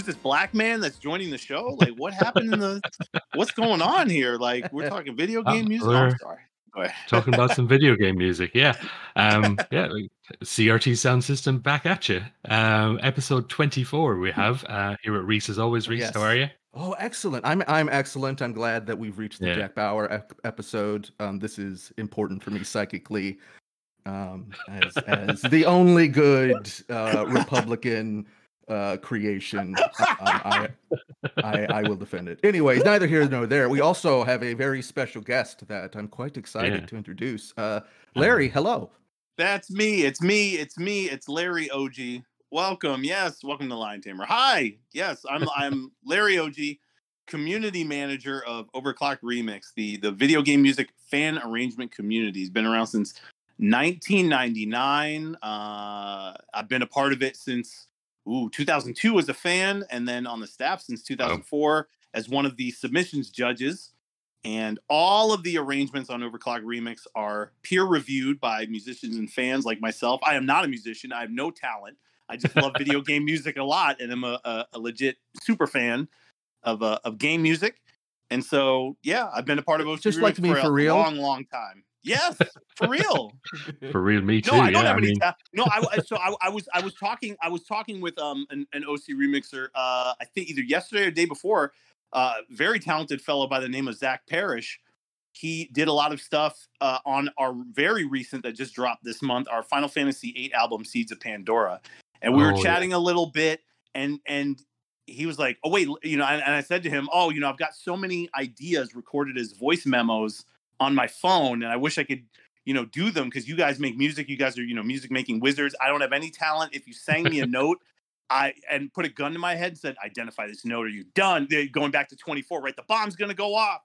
who's this black man that's joining the show? Like, what happened in the? What's going on here? Like, we're talking video Uh, game music. Oh, sorry. Talking about some video game music, yeah, um, yeah. CRT sound system back at you. Um, episode twenty-four we have uh, here at Reese as always. Reese, Yes. how are you? Oh, excellent! I'm I'm excellent. I'm glad that we've reached the Yeah. Jack Bauer ep- episode. Um, this is important for me psychically, um, as as the only good uh, Republican uh, creation. Um, I, I I will defend it. Anyways, neither here nor there. We also have a very special guest that I'm quite excited Yeah. to introduce. Uh, Larry, hello. That's me. It's me. It's me. It's Larry Oji. Welcome. Yes, welcome to Lion Tamer. Hi. Yes, I'm I'm Larry Oji, community manager of Overclock Remix, the the video game music fan arrangement community. It's been around since 1999. Uh, I've been a part of it since ooh 2002 as a fan, and then on the staff since 2004 as one of the submissions judges. And all of the arrangements on Overclock Remix are peer reviewed by musicians and fans like myself. I am not a musician. I have no talent. I just love video game music a lot, and I'm a, a, a legit super fan of uh, of game music. And so, yeah, I've been a part of OC Just Remix like me for, for a real? long, long time. Yes, for real. For real, me too. No, I don't yeah, have any. mean, ta- no, I I- so I, I was I was talking I was talking with um an, an OC remixer uh I think either yesterday or day before. Uh, very talented fellow by the name of Zach Parrish. He did a lot of stuff uh, on our very recent that just dropped this month, our Final Fantasy VIII album, Seeds of Pandora, and we Oh, were yeah. chatting a little bit, and and he was like, "Oh wait, you know," and, and I said to him, "Oh, you know, I've got so many ideas recorded as voice memos on my phone, and I wish I could." you know, do them because you guys make music. You guys are, you know, music making wizards. I don't have any talent. If you sang me a note, I and put a gun to my head and said, identify this note, are you done? They're going back to 24, right? The bomb's gonna go off.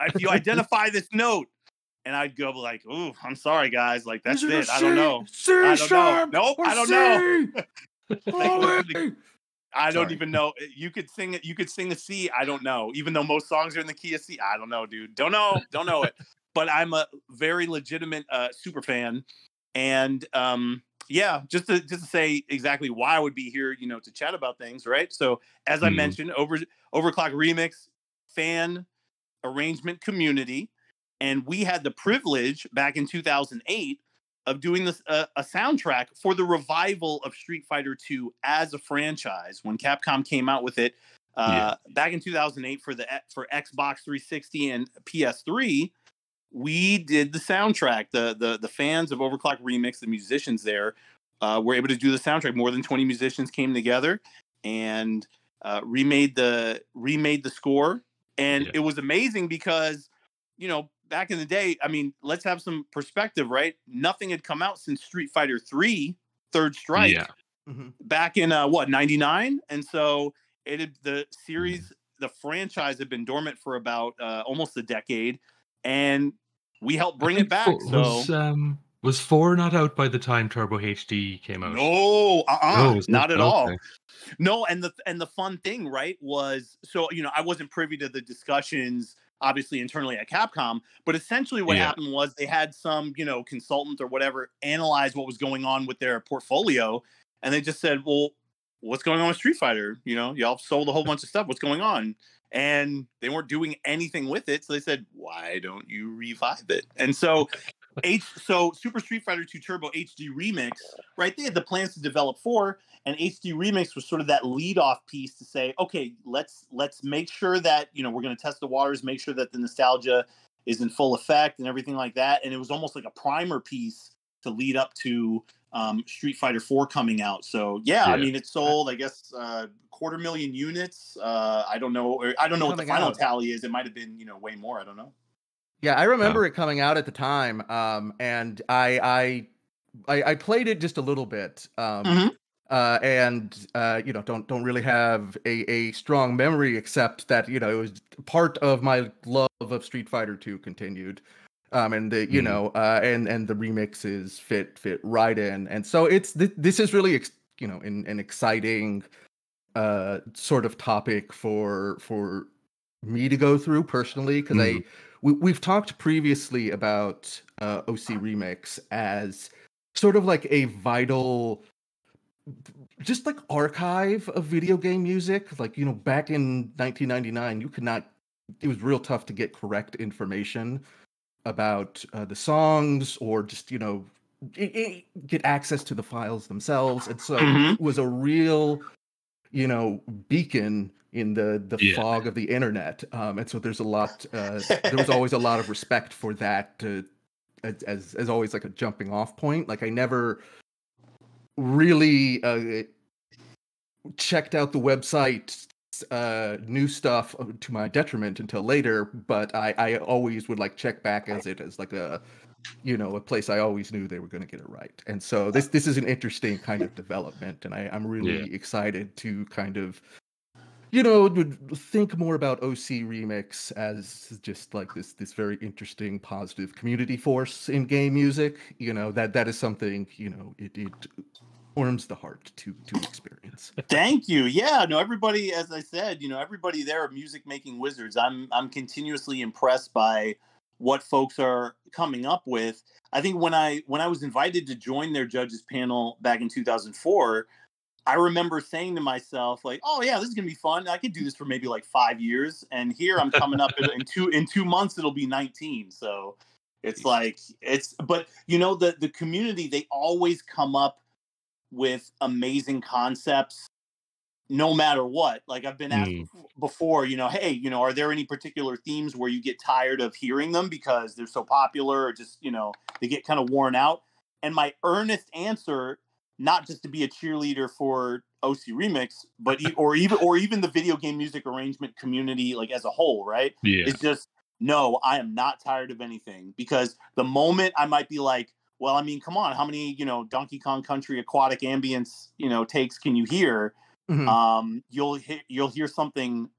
If you identify this note, and I'd go like, "Ooh, I'm sorry, guys. Like that's it. I don't know. C I don't know. sharp Nope, I don't know. I don't even know. You could sing it. You could sing a C. I don't know. Even though most songs are in the key of C, I don't know, dude. Don't know. Don't know it. But I'm a very legitimate uh, super fan, and um, yeah, just to just to say exactly why I would be here, you know, to chat about things, right? So as I Mhm. mentioned, over Overclock Remix fan arrangement community, and we had the privilege back in 2008 of doing this uh, a soundtrack for the revival of Street Fighter 2 as a franchise when Capcom came out with it uh, back in 2008 for the for Xbox 360 and PS3. We did the soundtrack. The the the fans of Overclock Remix, the musicians there, uh, were able to do the soundtrack. More than 20 musicians came together and uh, remade the remade the score, and Yeah. it was amazing because you know back in the day, I mean, let's have some perspective, right? Nothing had come out since Street Fighter 3 Third Strike Yeah. Mhm. back in uh, what 99 and so it had the series the franchise had been dormant for about uh, almost a decade and we helped bring it back four- so was, um, was four not out by the time Turbo HD came out? no uh-uh, No, not at all No, and the and the fun thing, right, was so you know I wasn't privy to the discussions obviously internally at Capcom, but essentially what Yeah. happened was they had some you know consultant or whatever analyze what was going on with their portfolio, and they just said, well, what's going on with Street Fighter? You know, y'all sold a whole bunch of stuff. What's going on? And they weren't doing anything with it, so they said, why don't you revive it? And so. H so Super Street Fighter 2 Turbo HD Remix, right? They had the plans to develop four, and HD Remix was sort of that lead off piece to say, okay, let's let's make sure that you know we're going to test the waters, make sure that the nostalgia is in full effect and everything like that. And it was almost like a primer piece to lead up to um, Street Fighter 4 coming out. So yeah, I mean it sold, I guess, uh, quarter million units. Uh, I don't know, or I don't know what the final tally is. It might have been you know way more. I don't know. Yeah, I remember it coming out at the time, um, and I, I I I played it just a little bit, um, Mhm. uh, and uh, you know don't don't really have a, a strong memory except that you know it was part of my love of Street Fighter Two continued, um, and the you Mhm. know uh, and and the remixes fit fit right in, and so it's th- this is really ex- you know an, an exciting uh sort of topic for for me to go through personally because I Mhm. We, we've talked previously about uh, OC Remix as sort of like a vital just like archive of video game music. Like you know, back in 1999, you could not. It was real tough to get correct information about uh, the songs or just you know it, it, get access to the files themselves and so Mhm. it was a real you know beacon in the the Yeah. fog of the internet um, and so there's a lot uh, there was always a lot of respect for that to, as, as as always like a jumping off point like i never really uh, checked out the website uh new stuff uh, to my detriment until later but i i always would like check back as it as like a you know a place i always knew they were going to get it right and so this this is an interesting kind of development and i i'm really Yeah. excited to kind of you know think more about oc remix as just like this this very interesting positive community force in game music you know that that is something you know it, it warms the heart to to experience Thank you. Yeah, no, everybody, as I said, you know, everybody there are music making wizards. I'm I'm continuously impressed by what folks are coming up with. I think when I when I was invited to join their judges panel back in 2004, I remember saying to myself, like, "Oh yeah, this is gonna be fun. I could do this for maybe like five years." And here I'm coming up in, in two in two months. It'll be 19. So it's like it's. But you know, the the community they always come up with amazing concepts no matter what like i've been asked Mm. before you know hey you know are there any particular themes where you get tired of hearing them because they're so popular or just you know they get kind of worn out and my earnest answer not just to be a cheerleader for oc remix but or even or even the video game music arrangement community like as a whole right Yeah. it's just no, I am not tired of anything because the moment I might be like, well, I mean, come on, how many you know Donkey Kong Country aquatic ambience you know takes can you hear? Mhm. Um, you'll hear you'll hear something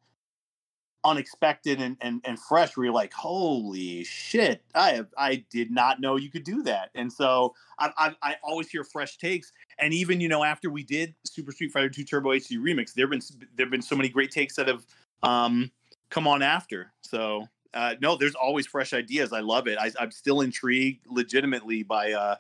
unexpected and, and and fresh where you're like, holy shit, I have I did not know you could do that. And so I I, I always hear fresh takes. And even you know after we did Super Street Fighter 2 Turbo HD Remix, there've been there've been so many great takes that have um come on after. So uh, no, there's always fresh ideas. I love it. I, I'm still intrigued, legitimately, by uh,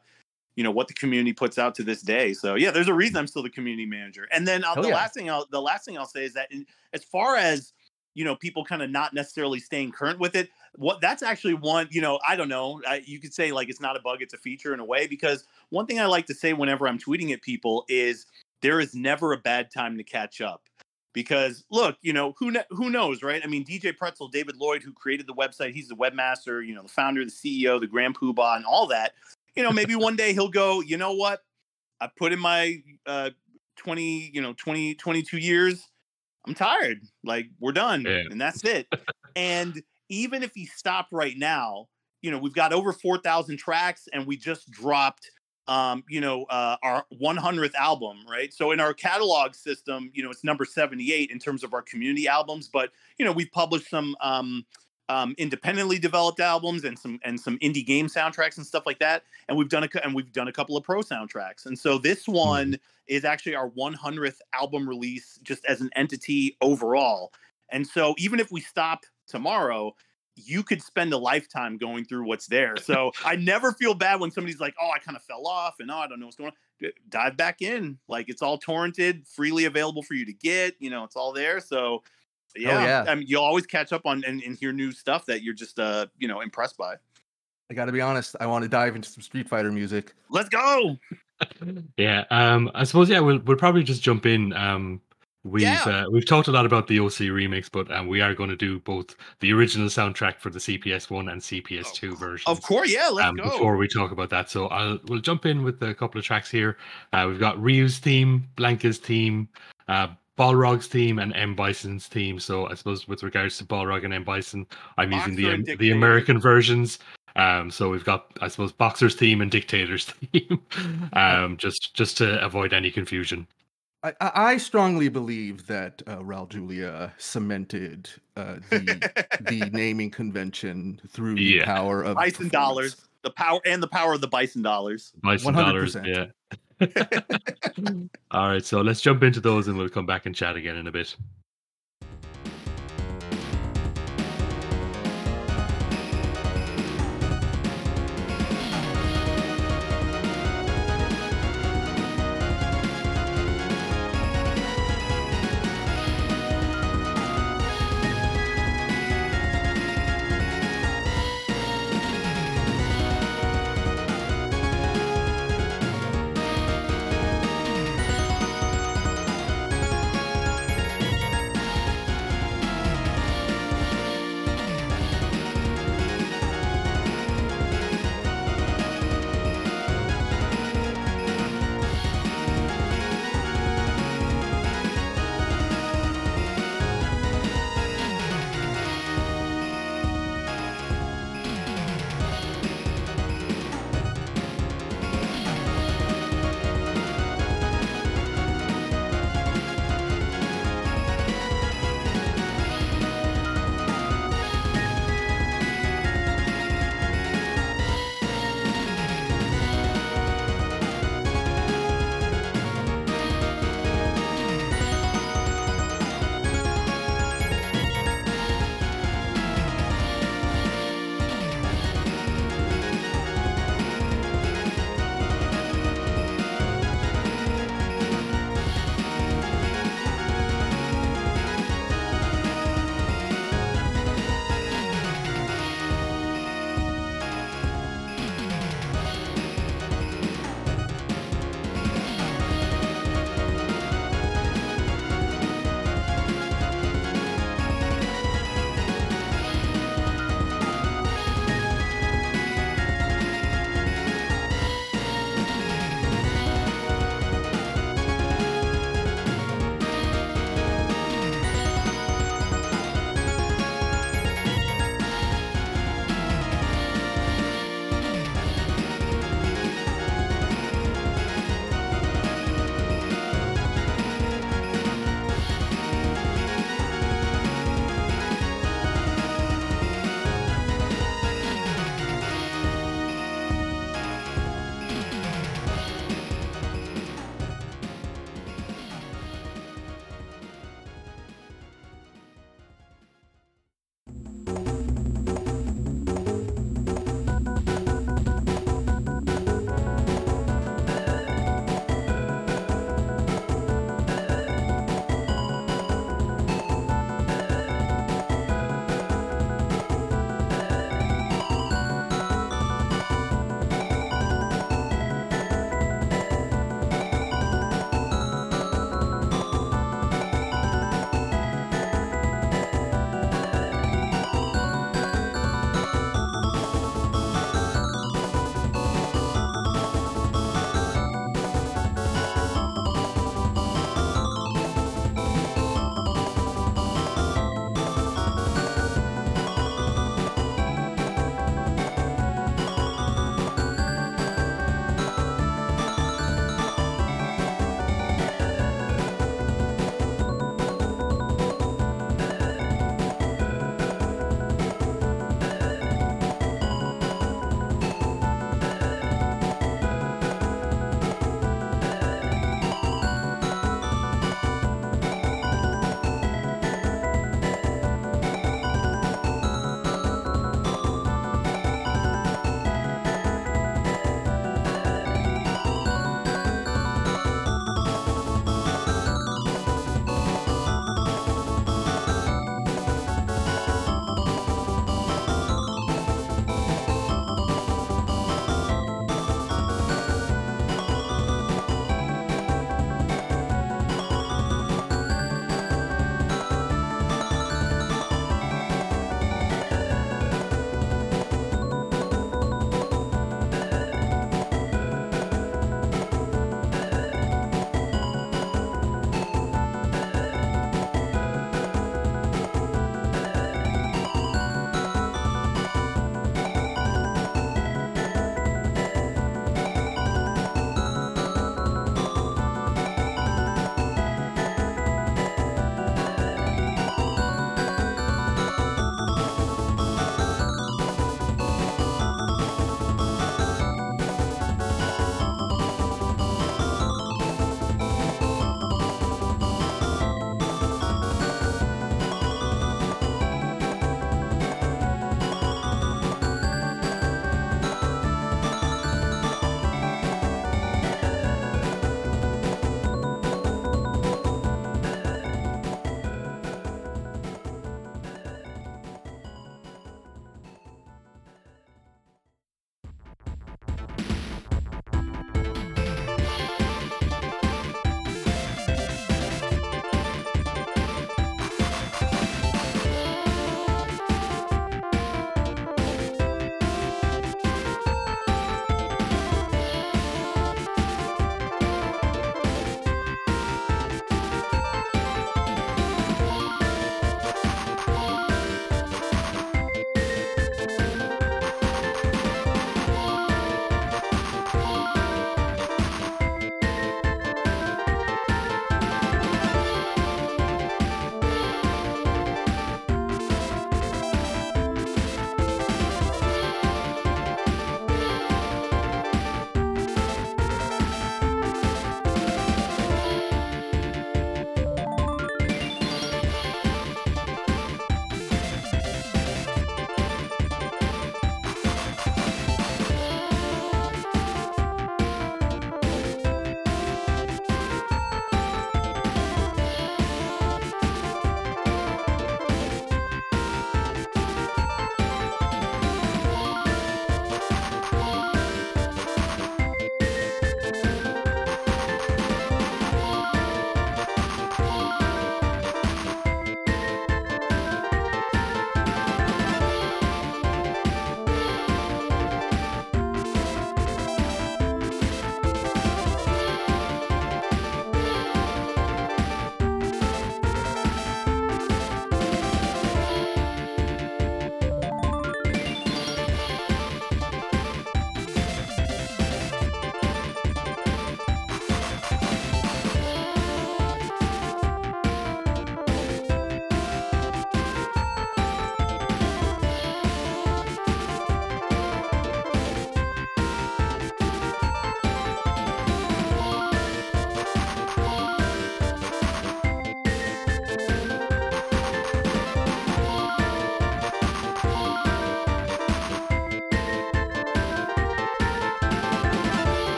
you know what the community puts out to this day. So yeah, there's a reason I'm still the community manager. And then uh, the yeah. last thing I'll the last thing I'll say is that in, as far as you know, people kind of not necessarily staying current with it. What that's actually one, you know, I don't know. I, you could say like it's not a bug, it's a feature in a way. Because one thing I like to say whenever I'm tweeting at people is there is never a bad time to catch up because look, you know, who who knows, right? I mean, DJ Pretzel, David Lloyd, who created the website, he's the webmaster, you know, the founder, the CEO, the Grand Poobah, and all that. You know, maybe one day he'll go, you know what? I put in my uh 20, you know, 20, 22 years. I'm tired. Like we're done, Yeah. and that's it. and even if he stopped right now, you know, we've got over 4,000 tracks, and we just dropped um, you know, uh, our 100th album, right? So in our catalog system, you know, it's number 78 in terms of our community albums, but you know, we've published some um, um, independently developed albums and some and some indie game soundtracks and stuff like that, and we've done a and we've done a couple of pro soundtracks, and so this one is actually our 100th album release just as an entity overall, and so even if we stop tomorrow. You could spend a lifetime going through what's there. So I never feel bad when somebody's like, "Oh, I kind of fell off," and "Oh, I don't know what's going on." Dive back in, like it's all torrented, freely available for you to get. You know, it's all there. So, yeah, yeah. I mean, you'll always catch up on and, and hear new stuff that you're just, uh, you know, impressed by. I got to be honest. I want to dive into some Street Fighter music. Let's go. Yeah, um, I suppose yeah, we'll we'll probably just jump in. Um, we've Yeah. uh, we've talked a lot about the OC remix, but um, we are going to do both the original soundtrack for the CPS one and CPS two version. Of course, yeah. Let's um, go. before we talk about that. So I'll we'll jump in with a couple of tracks here. Uh, we've got Ryu's theme, Blanka's theme, uh, Balrog's team and M Bison's team. So I suppose with regards to Balrog and M Bison, I'm using the um, the American versions. Um, so we've got I suppose Boxer's team and Dictator's team, um, just just to avoid any confusion. I, I I strongly believe that uh, Raul Julia cemented uh, the the naming convention through the Yeah. power of Bison dollars, the power and the power of the bison dollars. Bison dollars, 100%. yeah. All right, so let's jump into those and we'll come back and chat again in a bit.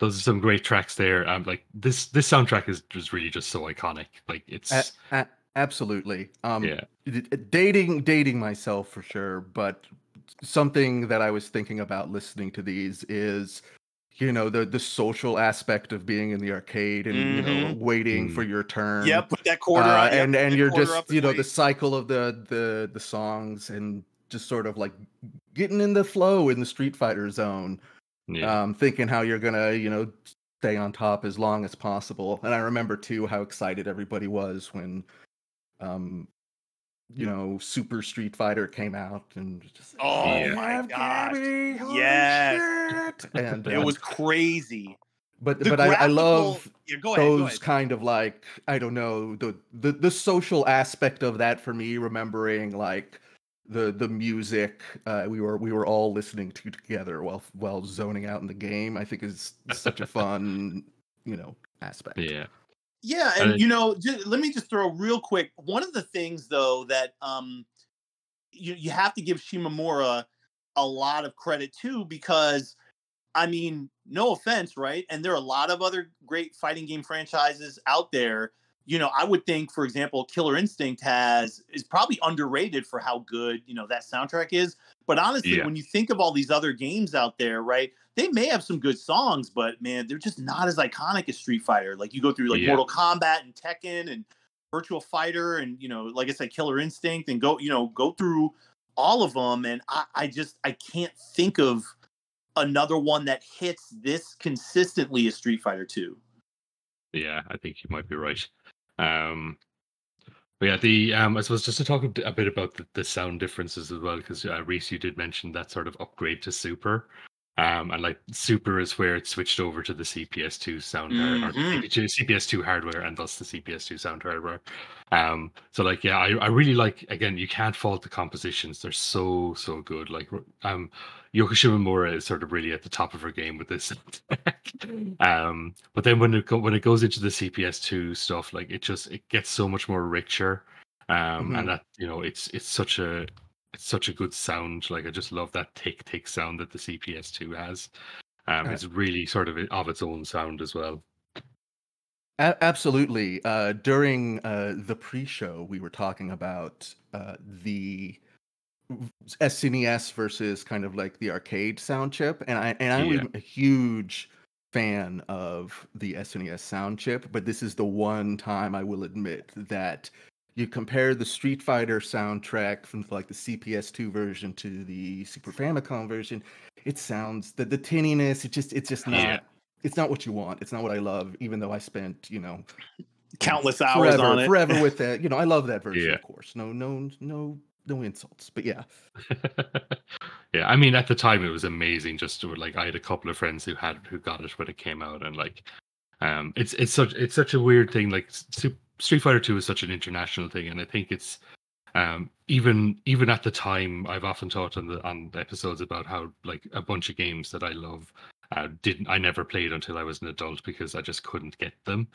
Those are some great tracks there. Um, like this this soundtrack is just really just so iconic. Like it's A- a- absolutely. Um, yeah, d- d- dating dating myself for sure, but something that I was thinking about listening to these is you know the the social aspect of being in the arcade and you know waiting for your turn. Yep, put that quarter Uh, on, yep, and and you're just you know the cycle of the the the songs and just sort of like getting in the flow in the Street Fighter zone yeah, um, thinking how you're gonna, you know, stay on top as long as possible. And I remember too how excited everybody was when, um, you know, Super Street Fighter came out and just Oh Yeah. my god, gosh. Gabby, Yes. shit!" and It um, was crazy. but The but I, I love Yeah, ahead. Those kind of like I don't know the, the the social aspect of that for me. Remembering like the the music uh, we were we were all listening to together while while zoning out in the game. I think is such a fun you know aspect. yeah, Yeah, And and it- you know, just, let me just throw real quick. One of the things though that um you you have to give Shimomura a lot of credit too because I mean, no offense, right? And there are a lot of other great fighting game franchises out there. You know, I would think, for example, Killer Instinct has is probably underrated for how good you know that soundtrack is. But honestly, Yeah. when you think of all these other games out there, right? They may have some good songs, but man, they're just not as iconic as Street Fighter. Like you go through like Yeah. Mortal Kombat and Tekken and Virtual Fighter, and you know, like I said, Killer Instinct, and go, you know, go through all of them, and I, I just I can't think of another one that hits this consistently as Street Fighter Two. yeah. I think you might be right. Um, but yeah, the um, I suppose just to talk a bit- about the, the sound differences as well, because uh, Reese, you did mention that sort of upgrade to Super. Um, and like Super is where it switched over to the CPS2 sound hard- or Mhm. to CPS2 hardware and thus the CPS2 sound hardware. Um, so like yeah, I, I really like again, you can't fault the compositions. They're so so good. Like um Yoko Shimomura is sort of really at the top of her game with this. um, but then when it go, when it goes into the CPS2 stuff, like it just it gets so much more richer. Um, Mhm. and that you know it's it's such a it's such a good sound. Like I just love that tick tick sound that the CPS2 has. Um, it's really sort of of its own sound as well. A- absolutely. Uh, during uh, the pre-show, we were talking about uh, the SNES versus kind of like the arcade sound chip, and I and I'm Yeah. a huge fan of the SNES sound chip, but this is the one time I will admit that you compare the Street Fighter soundtrack from like the CPS2 version to the Super Famicom version, it sounds the the tinniness. It just it's just not. Yeah. It's not what you want. It's not what I love. Even though I spent, you know, Countless hours forever, on it. forever with that. You know, I love that version, Yeah. of course. No, no, no, no insults. But yeah, yeah, I mean, at the time it was amazing. Just to, like I had a couple of friends who had who got it when it came out, and like, um, it's it's such it's such a weird thing. Like Street Fighter Two is such an international thing, and I think it's um even even at the time I've often talked on the on episodes about how like a bunch of games that I love uh, didn't I never played until I was an adult because I just couldn't get them.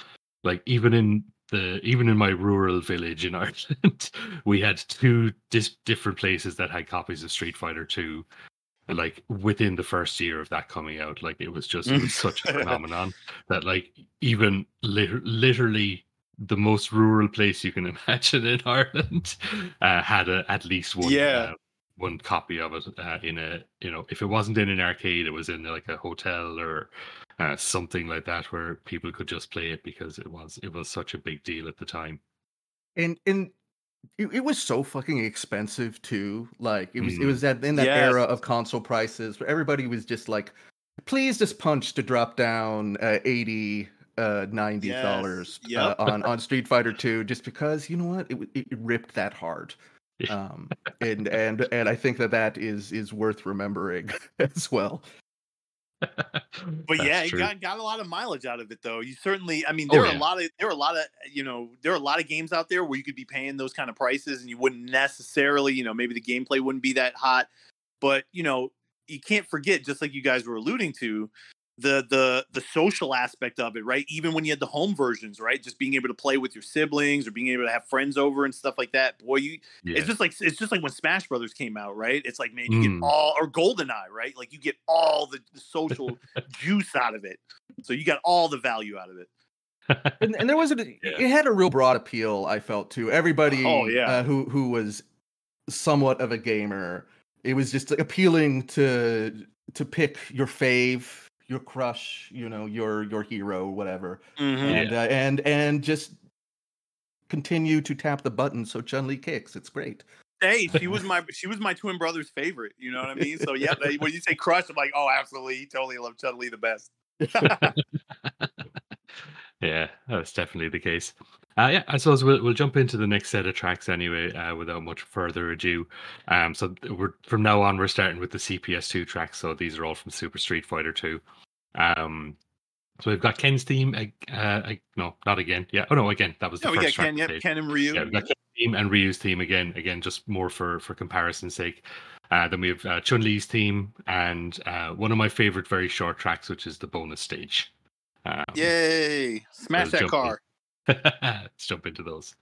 Like even in the even in my rural village in Ireland, we had two dis- different places that had copies of Street Fighter Two. Like within the first year of that coming out, like it was just it was such a phenomenon that like even lit- literally the most rural place you can imagine in Ireland uh, had a, at least one Yeah. uh, one copy of it uh, in a you know if it wasn't in an arcade it was in like a hotel or uh, something like that where people could just play it because it was it was such a big deal at the time and and it, it was so fucking expensive too. Like it was, it Mhm. was that in that Yes. era of console prices where everybody was just like, please just punch to drop down uh, 80 uh 90 Yes. dollars Yep. uh, on on Street Fighter 2 just because you know what it, it it ripped that hard um and and and I think that that is is worth remembering as well But yeah, it got got a lot of mileage out of it though. You certainly I mean Oh, there are yeah. a lot of there are a lot of you know, there are a lot of games out there where you could be paying those kind of prices and you wouldn't necessarily, you know, maybe the gameplay wouldn't be that hot. But, you know, you can't forget, just like you guys were alluding to, the the the social aspect of it, right? Even when you had the home versions, right? Just being able to play with your siblings or being able to have friends over and stuff like that. Boy, you yeah. it's just like it's just like when Smash Brothers came out, right? It's like man, you Mm. get all or GoldenEye, right? Like you get all the, the social juice out of it. So you got all the value out of it. and, and there was a it had a real broad appeal i felt to everybody Oh, yeah. uh, who who was somewhat of a gamer it was just appealing to to pick your fave your crush you know your your hero whatever Mhm. and uh, and and just continue to tap the button so chun li kicks it's great Hey, she was my she was my twin brother's favorite. You know what I mean? So yeah, they, when you say crush, I'm like, oh, absolutely, he totally love Chun Li the best. yeah, that's definitely the case. Uh, yeah, I suppose we'll we'll jump into the next set of tracks anyway, uh, without much further ado. Um, so we're from now on we're starting with the CPS2 tracks. So these are all from Super Street Fighter 2. Um, so we've got Ken's team. Uh, uh, no, not again. Yeah. Oh no, again. That was the Yeah, we got first track. Ken, yep. Ken and Ryu. Yeah, we've got Ken's team and Ryu's team again. Again, just more for for comparison's sake. Uh, then we have uh, Chun Li's team and uh, one of my favorite very short tracks, which is the bonus stage. Um, Yay! Smash that car. Let's jump into those.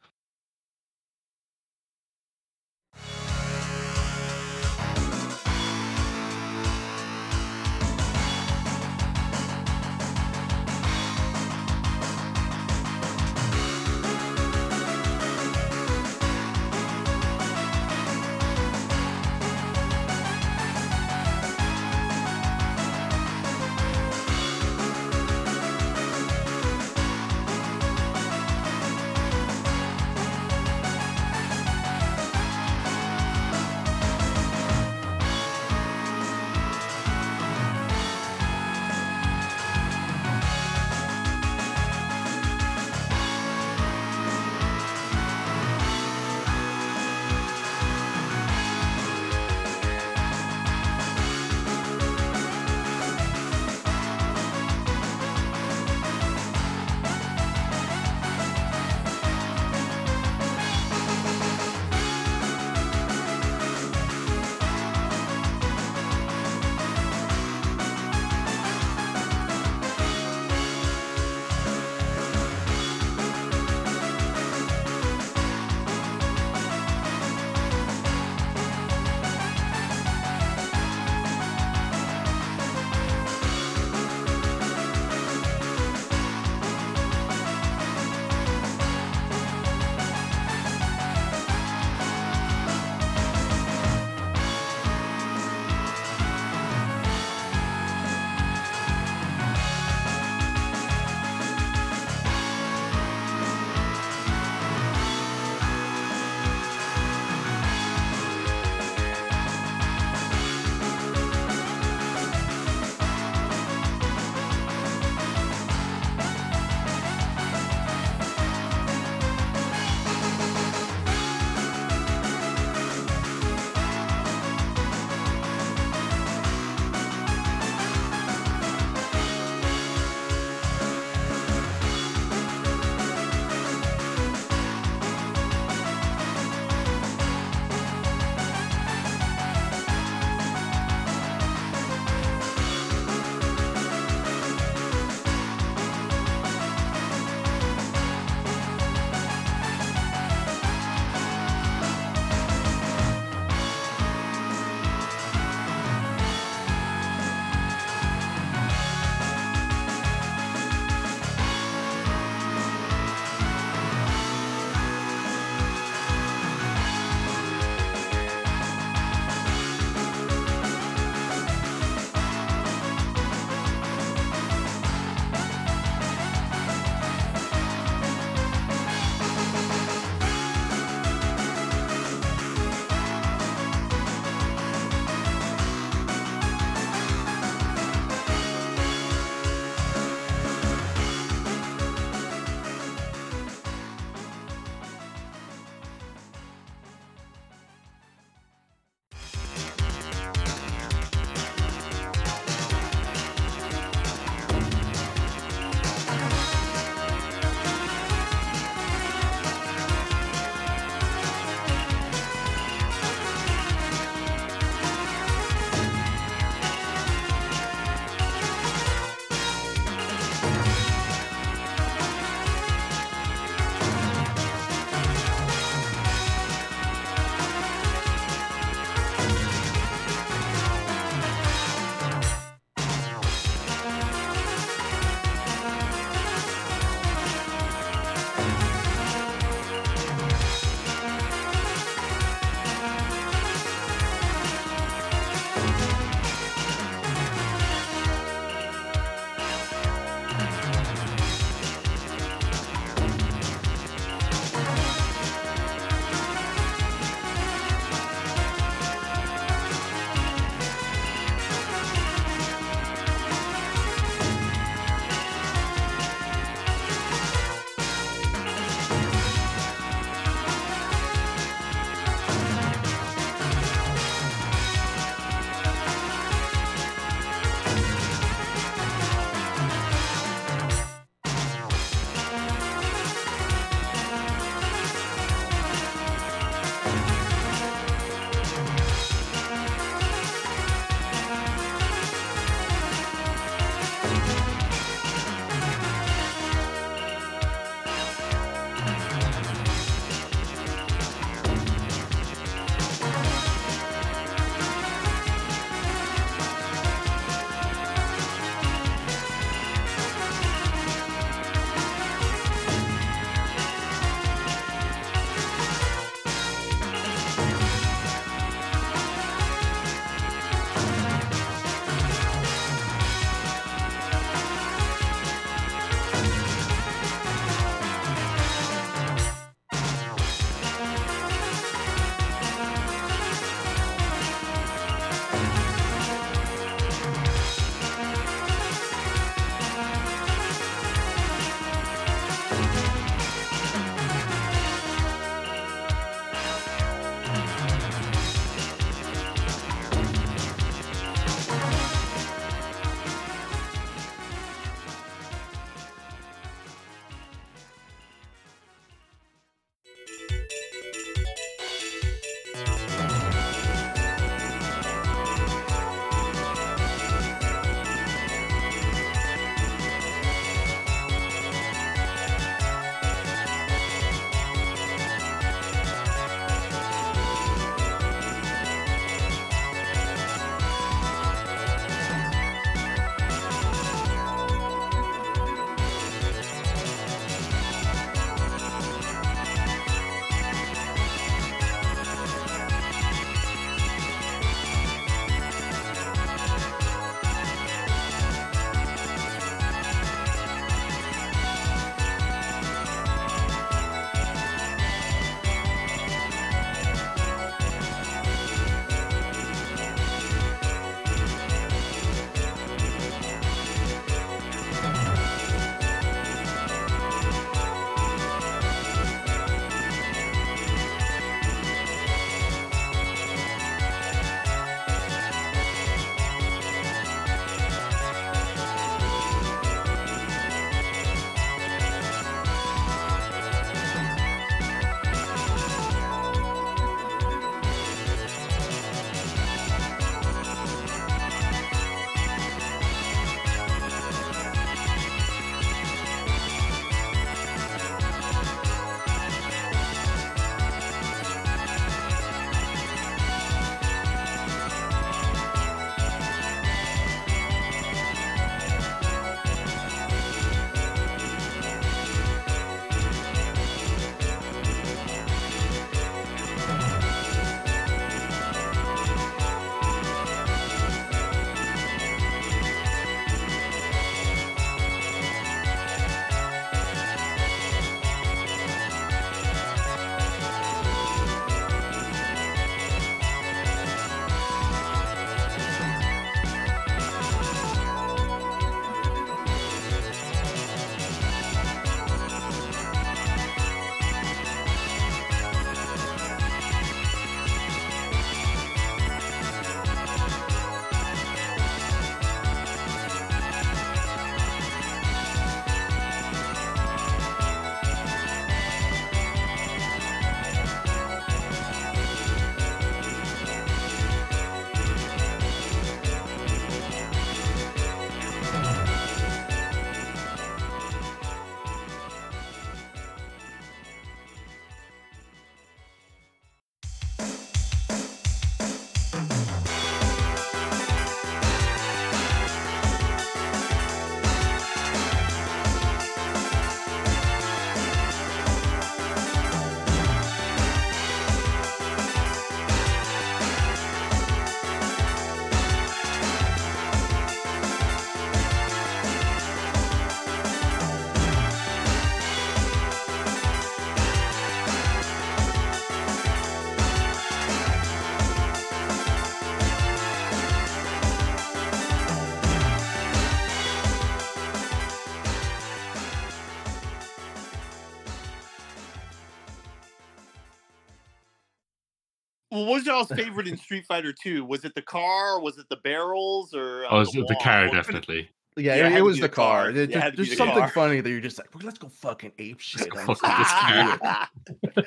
What was y'all's favorite in Street Fighter 2? Was it the car? Was it the barrels? Or uh, Oh, it's the, wall? car definitely. Yeah, Yeah, it it, had it to was the the car. car. It had to be there's the something car. funny that you're just like, well, let's go fucking ape shit. go fucking this- this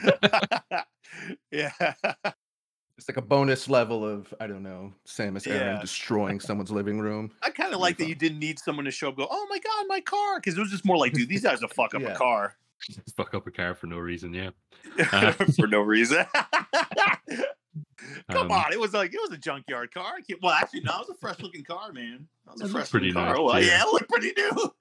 it. yeah. It's like a bonus level of I don't know Samus Aran Yeah. destroying someone's living room. I kind of like that you didn't need someone to show up. Go, oh my god, my car, because it was just more like, dude, these guys will fuck up Yeah. a car Just fuck up a car for no reason. Yeah. Uh, for no reason. Come Um, on, it was like it was a junkyard car. Well, actually, no, it was a fresh looking car, man. That was a fresh looking car. nice, Well, yeah. yeah, it looked pretty new.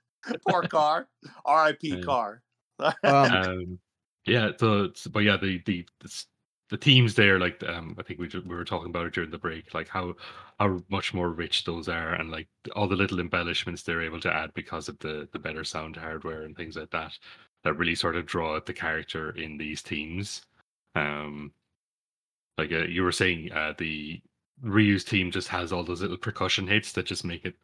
Poor car. R.I.P. Yeah. car. Um, um, yeah. So, it's- but yeah, the the the, the teams there, like um, I think we we were talking about it during the break, like how how much more rich those are, and like all the little embellishments they're able to add because of the the better sound hardware and things like that, that really sort of draw out the character in these teams. Um, like uh, you were saying, uh, the Ryu's team just has all those little percussion hits that just make it,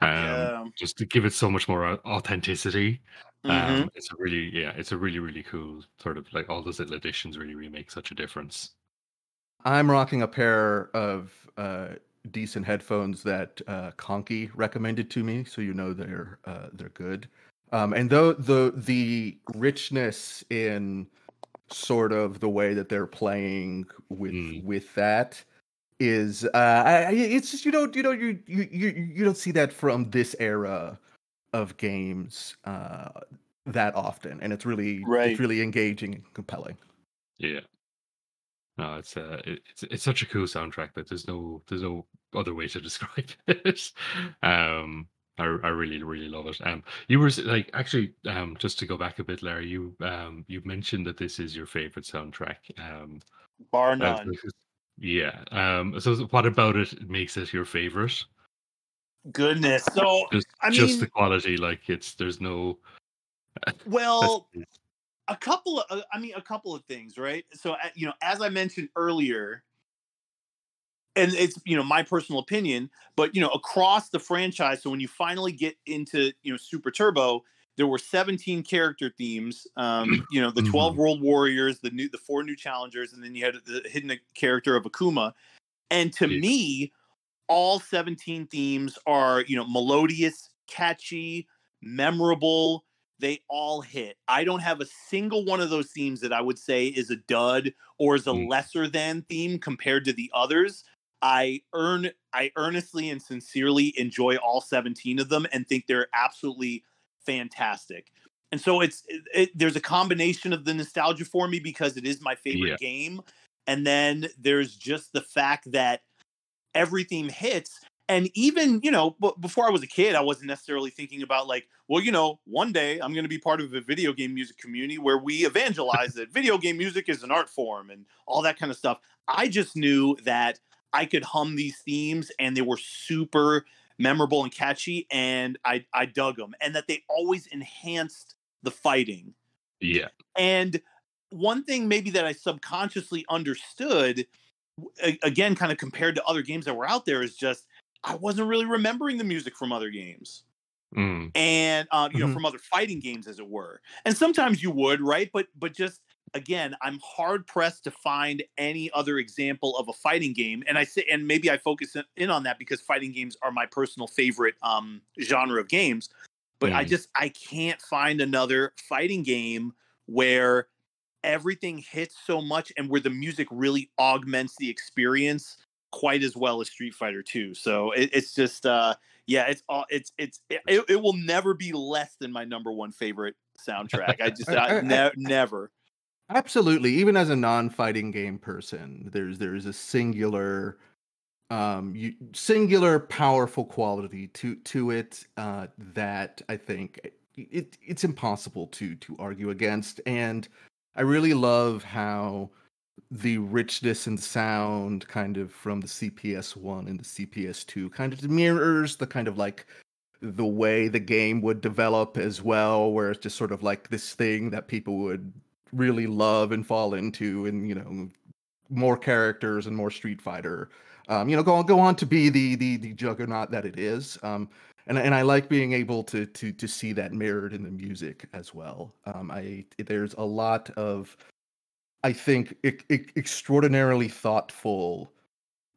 um, Yeah. just to give it so much more au- authenticity. Mhm. Um, it's a really, yeah, it's a really, really cool sort of like all those little additions really, really make such a difference. I'm rocking a pair of uh, decent headphones that uh, Conky recommended to me, so you know they're uh, they're good. Um, and though the the richness in sort of the way that they're playing with Mm. with that is uh, I, it's just you don't you know you you you don't see that from this era of games uh, that often, and it's really Right. it's really engaging and compelling. Yeah. No, it's uh, it, it's it's such a cool soundtrack that there's no there's no other way to describe it. um, I I really really love it. Um, you were like actually um just to go back a bit, Larry, you um you mentioned that this is your favorite soundtrack. Um, Bar uh, none. because- yeah. Um, so what about it makes it your favorite? Goodness. So, Just I just the quality, like it's there's no. well, a couple of uh, i mean a couple of things right so uh, you know as i mentioned earlier and it's you know my personal opinion but you know across the franchise so when you finally get into you know super turbo there were 17 character themes um you know the 12 Mhm. world warriors the new the four new challengers and then you had the hidden character of akuma and to Yeah. me all 17 themes are you know melodious catchy memorable they all hit i don't have a single one of those themes that i would say is a dud or is a Mm. lesser than theme compared to the others i earn i earnestly and sincerely enjoy all 17 of them and think they're absolutely fantastic and so it's it, it- there's a combination of the nostalgia for me because it is my favorite Yeah. game and then there's just the fact that everything hits and even you know b- before i was a kid i wasn't necessarily thinking about like well you know one day i'm going to be part of a video game music community where we evangelize that video game music is an art form and all that kind of stuff i just knew that i could hum these themes and they were super memorable and catchy and i i dug them and that they always enhanced the fighting yeah. and one thing maybe that I subconsciously understood, again, kind of compared to other games that were out there, is just I wasn't really remembering the music from other games Mm, and uh, you know Mhm. from other fighting games, as it were. And sometimes you would, right? But but just again, I'm hard pressed to find any other example of a fighting game. And I say, and maybe I focus in- in on that because fighting games are my personal favorite um, genre of games. But I Mm. just I can't find another fighting game where everything hits so much and where the music really augments the experience quite as well as Street Fighter 2. So it, it's just uh yeah, it's all it's it's it, it it will never be less than my number one favorite soundtrack. I just I- I- I, I- ne- never. Absolutely. Even as a non-fighting game person, there's there's a singular um singular powerful quality to to it uh that I think it it's impossible to to argue against and I really love how the richness and sound kind of from the CPS 1 and the CPS 2 kind of mirrors the kind of like the way the game would develop as well where it's just sort of like this thing that people would really love and fall into and you know more characters and more street fighter um you know go on go on to be the the the juggernaut that it is um and and I like being able to to to see that mirrored in the music as well um I there's a lot of I think, extraordinarily thoughtful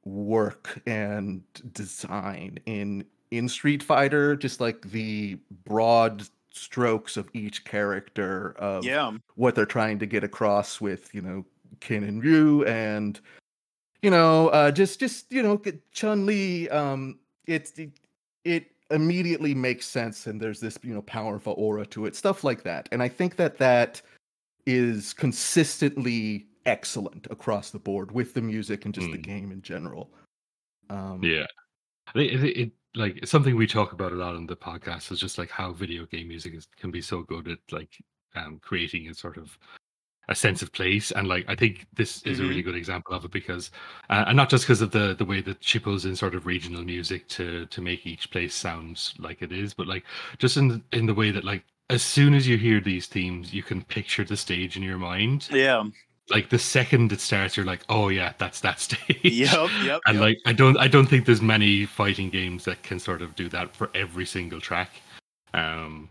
work and design in in Street Fighter. Just like the broad strokes of each character of Yeah. what they're trying to get across with you know Ken and Ryu and you know uh just just you know Chun Li um it's it, it immediately makes sense and there's this you know powerful aura to it stuff like that and I think that that is consistently excellent across the board with the music and just the Mm. game in general um Yeah, I it, it like it's something we talk about a lot on the podcast is just like how video game music is, can be so good at like um, creating a sort of a sense of place. And like i think this is a really good example of it because uh, and not just because of the the way that she pulls in sort of regional music to to make each place sound like it is but like just in the, in the way that like as soon as you hear these themes you can picture the stage in your mind. Yeah. Like the second it starts you're like oh yeah that's that stage Yep. Yep. and yep. like i don't i don't think there's many fighting games that can sort of do that for every single track um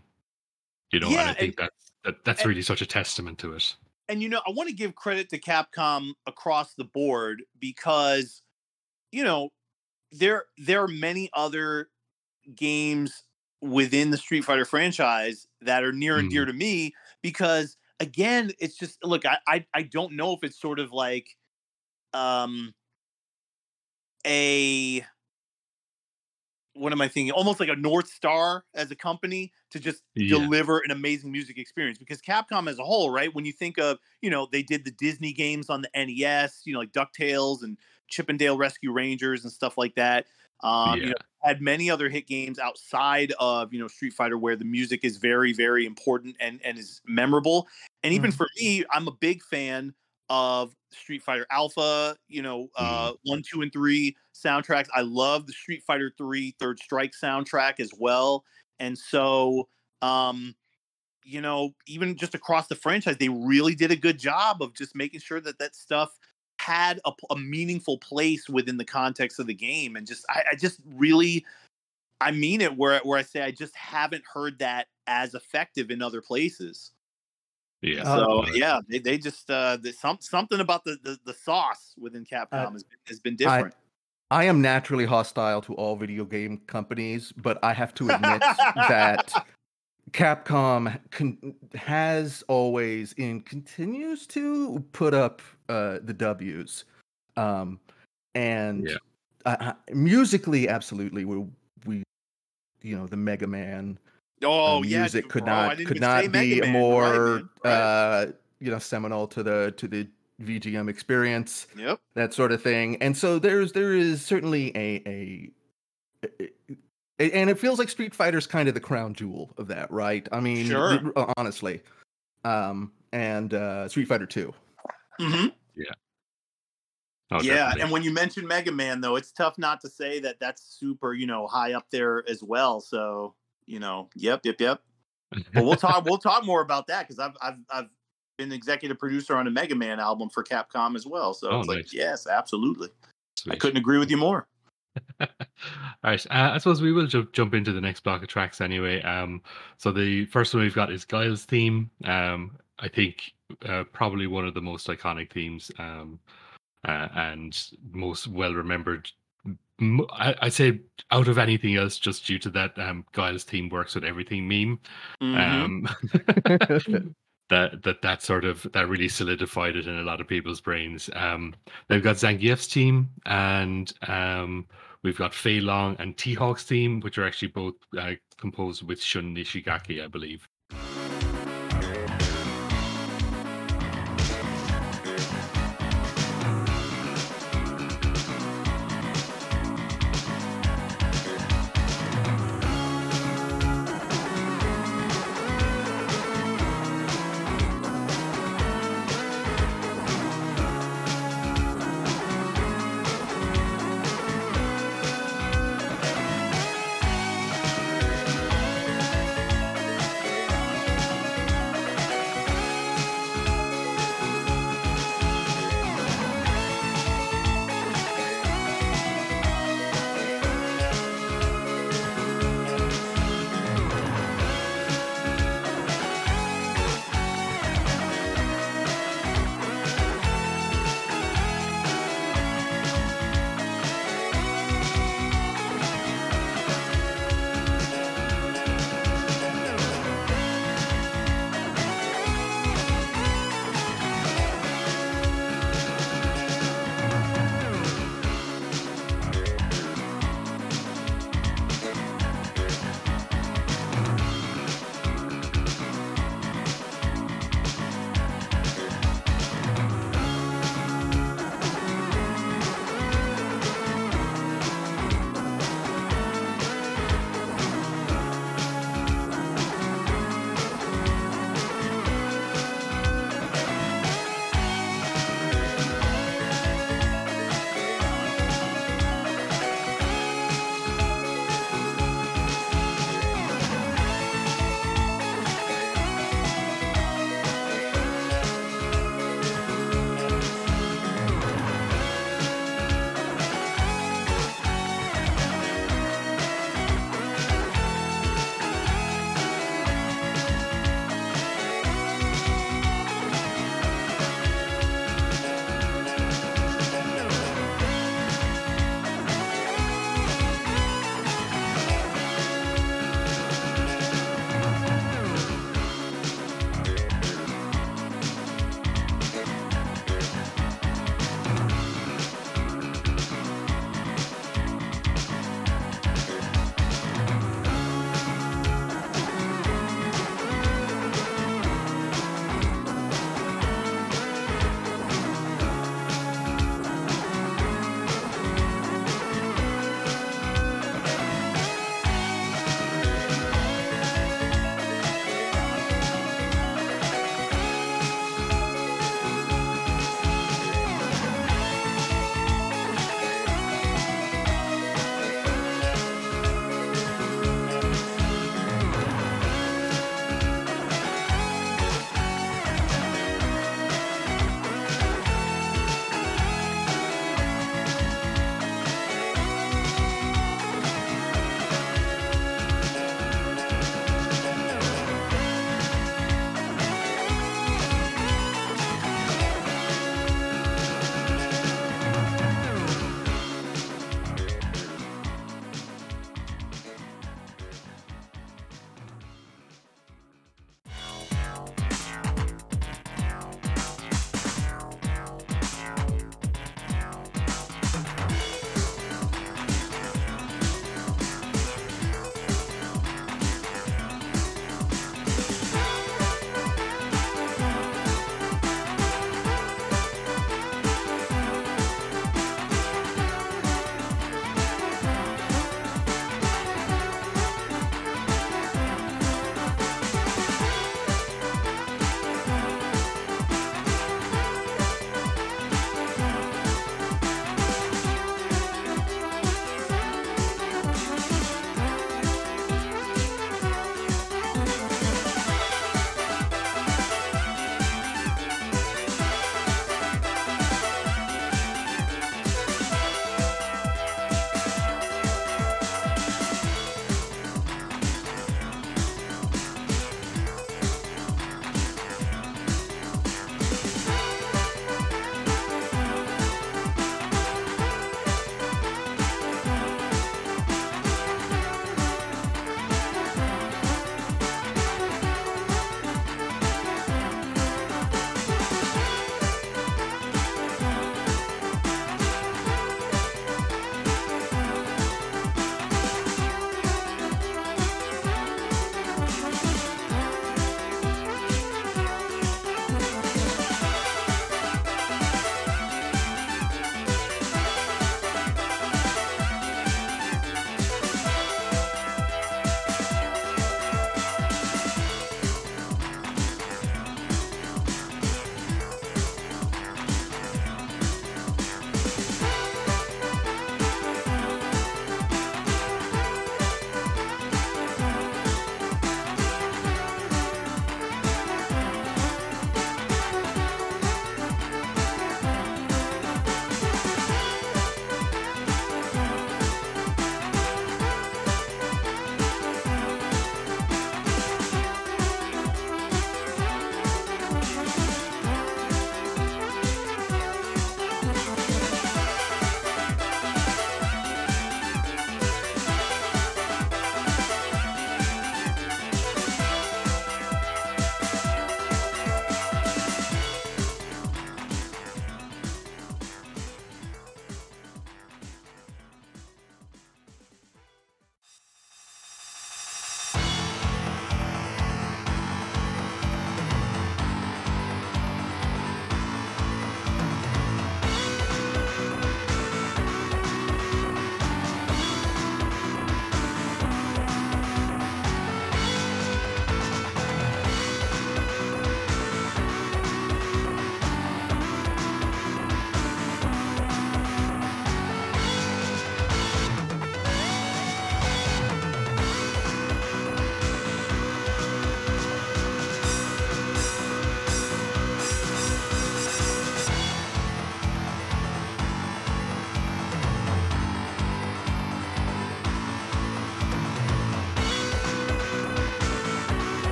you know and Yeah, i think that's that, that's and- really such a testament to it and you know, I want to give credit to Capcom across the board because, you know, there there are many other games within the Street Fighter franchise that are near and dear to me because again, it's just look, I, I I don't know if it's sort of like um a what am I thinking? Almost like a North Star as a company to just Yeah. deliver an amazing music experience. Because Capcom as a whole, right? When you think of, you know, they did the Disney games on the NES, you know, like DuckTales and Chip 'n Dale Rescue Rangers and stuff like that. Um, you Yeah. know, had many other hit games outside of, you know, Street Fighter where the music is very, very important and, and is memorable. And even Mhm. for me, I'm a big fan of Street Fighter Alpha, you know, uh, one, two, and three soundtracks. I love the Street Fighter Three Third Strike soundtrack as well. And so, um, you know, even just across the franchise, they really did a good job of just making sure that that stuff had a meaningful place within the context of the game. And just, I, I just really, I mean it where, where I say I just haven't heard that as effective in other places. yeah Uh, So Right. yeah, they, they just uh, there's some something about the, the the sauce within Capcom has, been, has been different. I am naturally hostile to all video game companies, but I have to admit that Capcom con- has always and continues to put up uh, the W's. Um, and Yeah. uh, musically, absolutely, we, we, you know, the Mega Man oh uh, yeah, music could bro, not could not be Man, you're right, more right. uh, you know seminal to the to the VGM experience Yep. that sort of thing. And so there's there is certainly a- a- and it feels like Street Fighter's kind of the crown jewel of that, right? I mean, Sure. honestly. Um and uh Street Fighter 2. hmm Oh, yeah, definitely. and when you mention Mega Man, though, it's tough not to say that that's super, you know, high up there as well. So, you know, yep, yep, yep. But we'll talk. we'll talk more about that because I've I've I've been executive producer on a Mega Man album for Capcom as well. So Oh, it's like, yes, absolutely. I couldn't agree with you more. All right, uh, I suppose we will jump jump into the next block of tracks anyway. Um, so the first one we've got is Guile's theme. Um, I think uh, probably one of the most iconic themes, um, uh, and most well remembered. I'd say out of anything else, just due to that um, Guile's theme works with everything meme. Mhm. Um, that that that sort of that really solidified it in a lot of people's brains. Um, they've got Zangief's team, and um, we've got Fei Long and T Hawk's team, which are actually both uh, composed with Shun Nishigaki, I believe.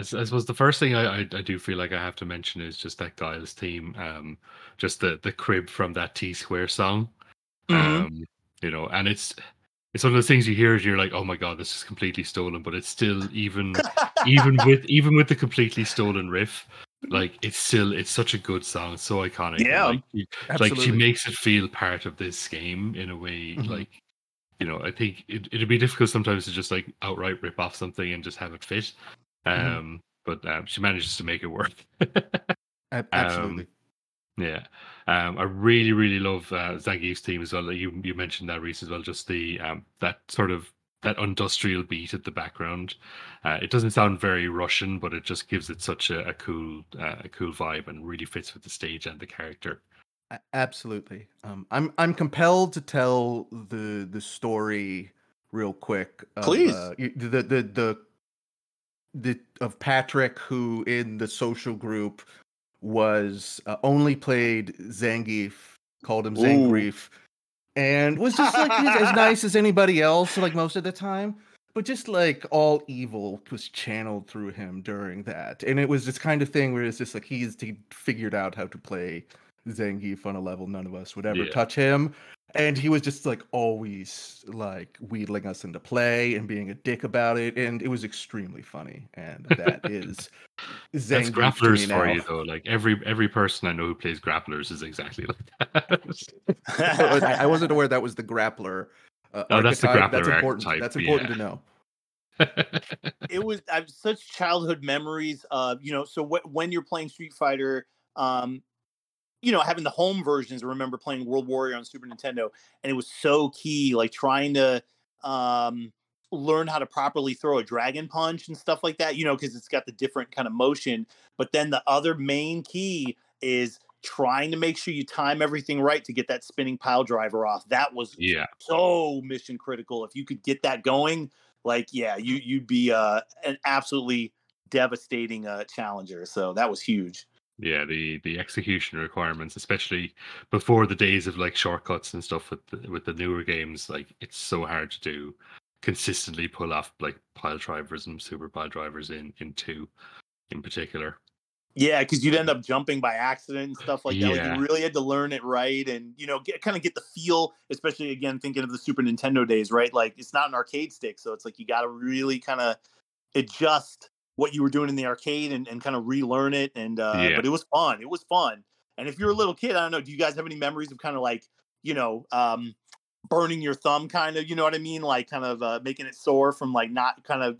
As as was the first thing I, I, I do feel like I have to mention is just that Guile's team, um, just the the crib from that T Square song, Mhm. um, you know, and it's it's one of those things you hear and you're like, oh my god, this is completely stolen, but it's still even even with even with the completely stolen riff, like it's still it's such a good song, it's so iconic. Yeah. like, you- like she makes it feel part of this game in a way Mhm. like you know i think it, it'd be difficult sometimes to just like outright rip off something and just have it fit um Mhm. but um, she manages to make it work A- absolutely. yeah um i really really love uh zangief's team as well you you mentioned that Reese as well just the um that sort of that industrial beat at the background uh, it doesn't sound very russian but it just gives it such a, a cool uh, a cool vibe and really fits with the stage and the character Absolutely. Um, I'm I'm compelled to tell the the story real quick. Of, Please. Uh, the, the the the of Patrick who in the social group was uh, only played Zangief, called him Ooh. Zangief, and was just like as as nice as anybody else, like most of the time. But just like all evil was channeled through him during that, and it was this kind of thing where it's just like he's he figured out how to play Zangief on a level none of us would ever Yeah. touch him. And he was just like always like wheedling us into play and being a dick about it. And it was extremely funny. And that is That's Zangief to grapplers for you though. Like every every person I know who plays grapplers is exactly like that. I, I wasn't aware that was the grappler. Uh, Oh, that's the archetype. That's important. archetype, That's important yeah. to know. it was I have such childhood memories of you know so wh- when you're playing Street Fighter um you know having the home versions I remember playing World Warrior on Super Nintendo and it was so key like trying to um learn how to properly throw a dragon punch and stuff like that you know because it's got the different kind of motion but then the other main key is trying to make sure you time everything right to get that spinning pile driver off that was yeah, so mission critical. If you could get that going, like yeah, you you'd be uh, an absolutely devastating uh, challenger. So that was huge. Yeah. The the execution requirements, especially before the days of like shortcuts and stuff with the, with the newer games, like it's so hard to do consistently pull off like pile drivers and super pile drivers in in two in particular. Yeah, because you'd end up jumping by accident and stuff like that. Like you really had to learn it right, and you know, get kind of get the feel. Especially again, thinking of the Super Nintendo days, right? Like it's not an arcade stick, so it's like you got to really kind of adjust what you were doing in the arcade and, and kind of relearn it. And uh, Yeah. but it was fun. It was fun. And if you're a little kid, I don't know. Do you guys have any memories of kind of like you know um, burning your thumb, kind of? You know what I mean? Like kind of uh, making it sore from like not kind of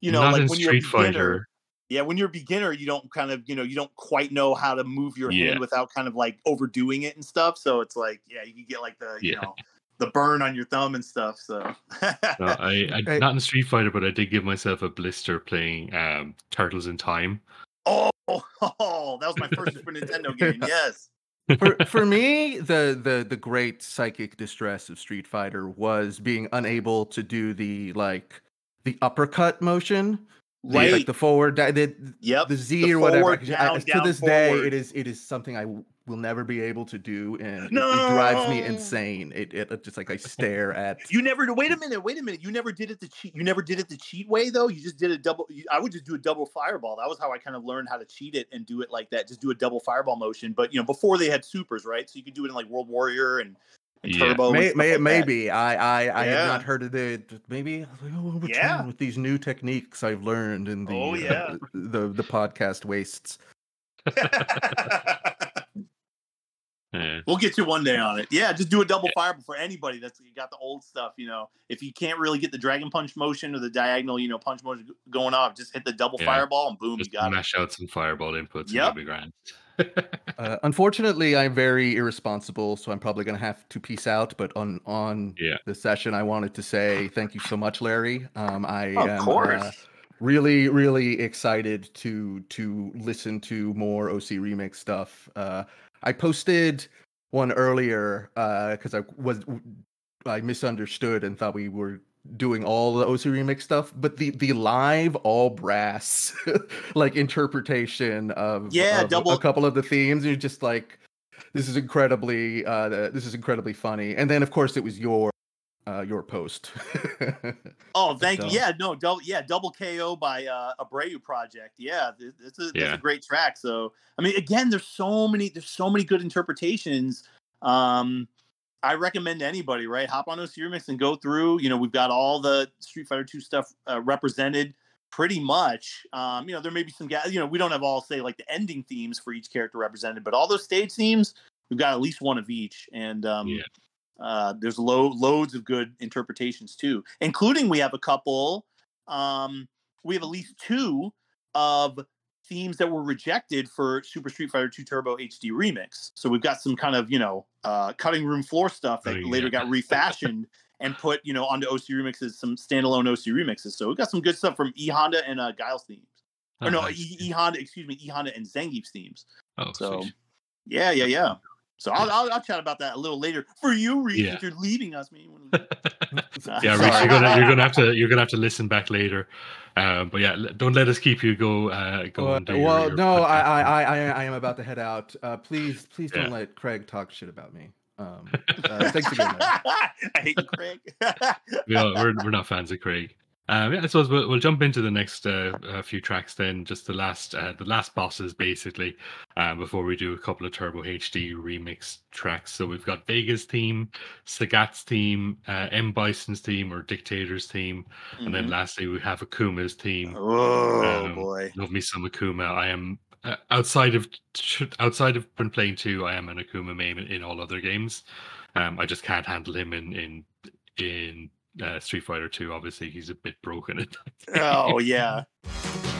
you know Not like when you're a beginner. Fighter. Yeah, when you're a beginner, you don't kind of, you know, you don't quite know how to move your Yeah. hand without kind of like overdoing it and stuff. So it's like, yeah, you can get like the, you Yeah. know, the burn on your thumb and stuff. So No, I, I Hey. not in Street Fighter, but I did give myself a blister playing um, Turtles in Time. oh, oh, that was my first Super Nintendo game. Yes. for, for me, the, the the great psychic distress of Street Fighter was being unable to do the like the uppercut motion, the, Right. like the forward, the, Yep. the Z The or whatever. forward, 'cause I- down, to down, this day, it is it is something I w- will never be able to do, and it, it drives me insane. It, it it just like I stare at. You never wait a minute, wait a minute. You never did it the cheat. You never did it the cheat way though. You just did a double. you- I would just do a double fireball. That was how I kind of learned how to cheat it and do it like that. Just do a double fireball motion. But you know, before they had supers, right? So you could do it in like World Warrior and, and Yeah. Turbo. May, stuff may, like that. maybe I I, I Yeah. have not heard of it. Maybe oh, we're Yeah. trying with these new techniques I've learned in the Oh, uh, yeah. the the podcast wastes. Yeah. we'll get you one day on it. Yeah, just do a double fireball for anybody that's you got the old stuff. You know, if you can't really get the dragon punch motion or the diagonal, you know, punch motion going off, just hit the double Yeah. fireball and boom, Just you got it. mash out some fireball inputs and Yep. be grand. Uh, unfortunately, I'm very irresponsible, so I'm probably going to have to peace out. But on on Yeah. the session, I wanted to say thank you so much, Larry. Um, I Of am course. uh, really really excited to to listen to more OC remix stuff. Uh, I posted one earlier because I was I misunderstood and thought we were doing all the OC remix stuff, but the the live all brass like interpretation of Yeah, of a- double- a couple of the themes. You're just like, this is incredibly uh, this is incredibly funny. And then of course it was your uh, your post. Oh, thank you. Yeah, no, double, yeah, double KO by uh, Abreu Project. Yeah, th- it's a, Yeah. a great track. So, I mean, again, there's so many, there's so many good interpretations. Um, I recommend to anybody, right? Hop on OC Remix and go through. You know, we've got all the Street Fighter Two stuff uh, represented pretty much. Um, you know, there may be some, ga- you know, we don't have all say like the ending themes for each character represented, but all those stage themes, we've got at least one of each. And um, Yeah. Uh, there's lo- loads of good interpretations too, including we have a couple. Um, we have at least two of themes that were rejected for Super Street Fighter 2 Turbo HD Remix. So we've got some kind of you know uh, cutting room floor stuff that Oh, later got refashioned and put you know onto OC remixes, some standalone OC remixes. So we've got some good stuff from E Honda and uh, Guile's themes. Oh, no, nice. E, e Honda, excuse me, E Honda and Zangief's themes. Oh, So sweet. yeah, yeah, yeah. So I'll, I'll, I'll chat about that a little later for you, Reese. Yeah. If you're leaving us, man. Yeah, sorry. Reese, you're gonna you're gonna have to you're gonna have to listen back later. Um, but yeah, don't let us keep you go uh, go well, and do well, your no, I. I, I, I I am about to head out. Uh, please, please don't Yeah. let Craig talk shit about me. Um, uh, thanks again. man. I hate Craig. we are, we're we're not fans of Craig. Um, yeah, I suppose we'll, we'll jump into the next uh, uh, few tracks then, just the last uh, the last bosses basically, um, before we do a couple of Turbo HD remix tracks. So we've got Vega's theme, Sagat's theme, uh, M Bison's theme or Dictator's theme, and then Mhm. lastly we have Akuma's theme. oh Um, boy. Love me some Akuma. I am uh, outside of outside of when playing two. I am an Akuma main in, in all other games. Um, I just can't handle him in in in uh, Street Fighter Two. Obviously, he's a bit broken. At that. Oh yeah.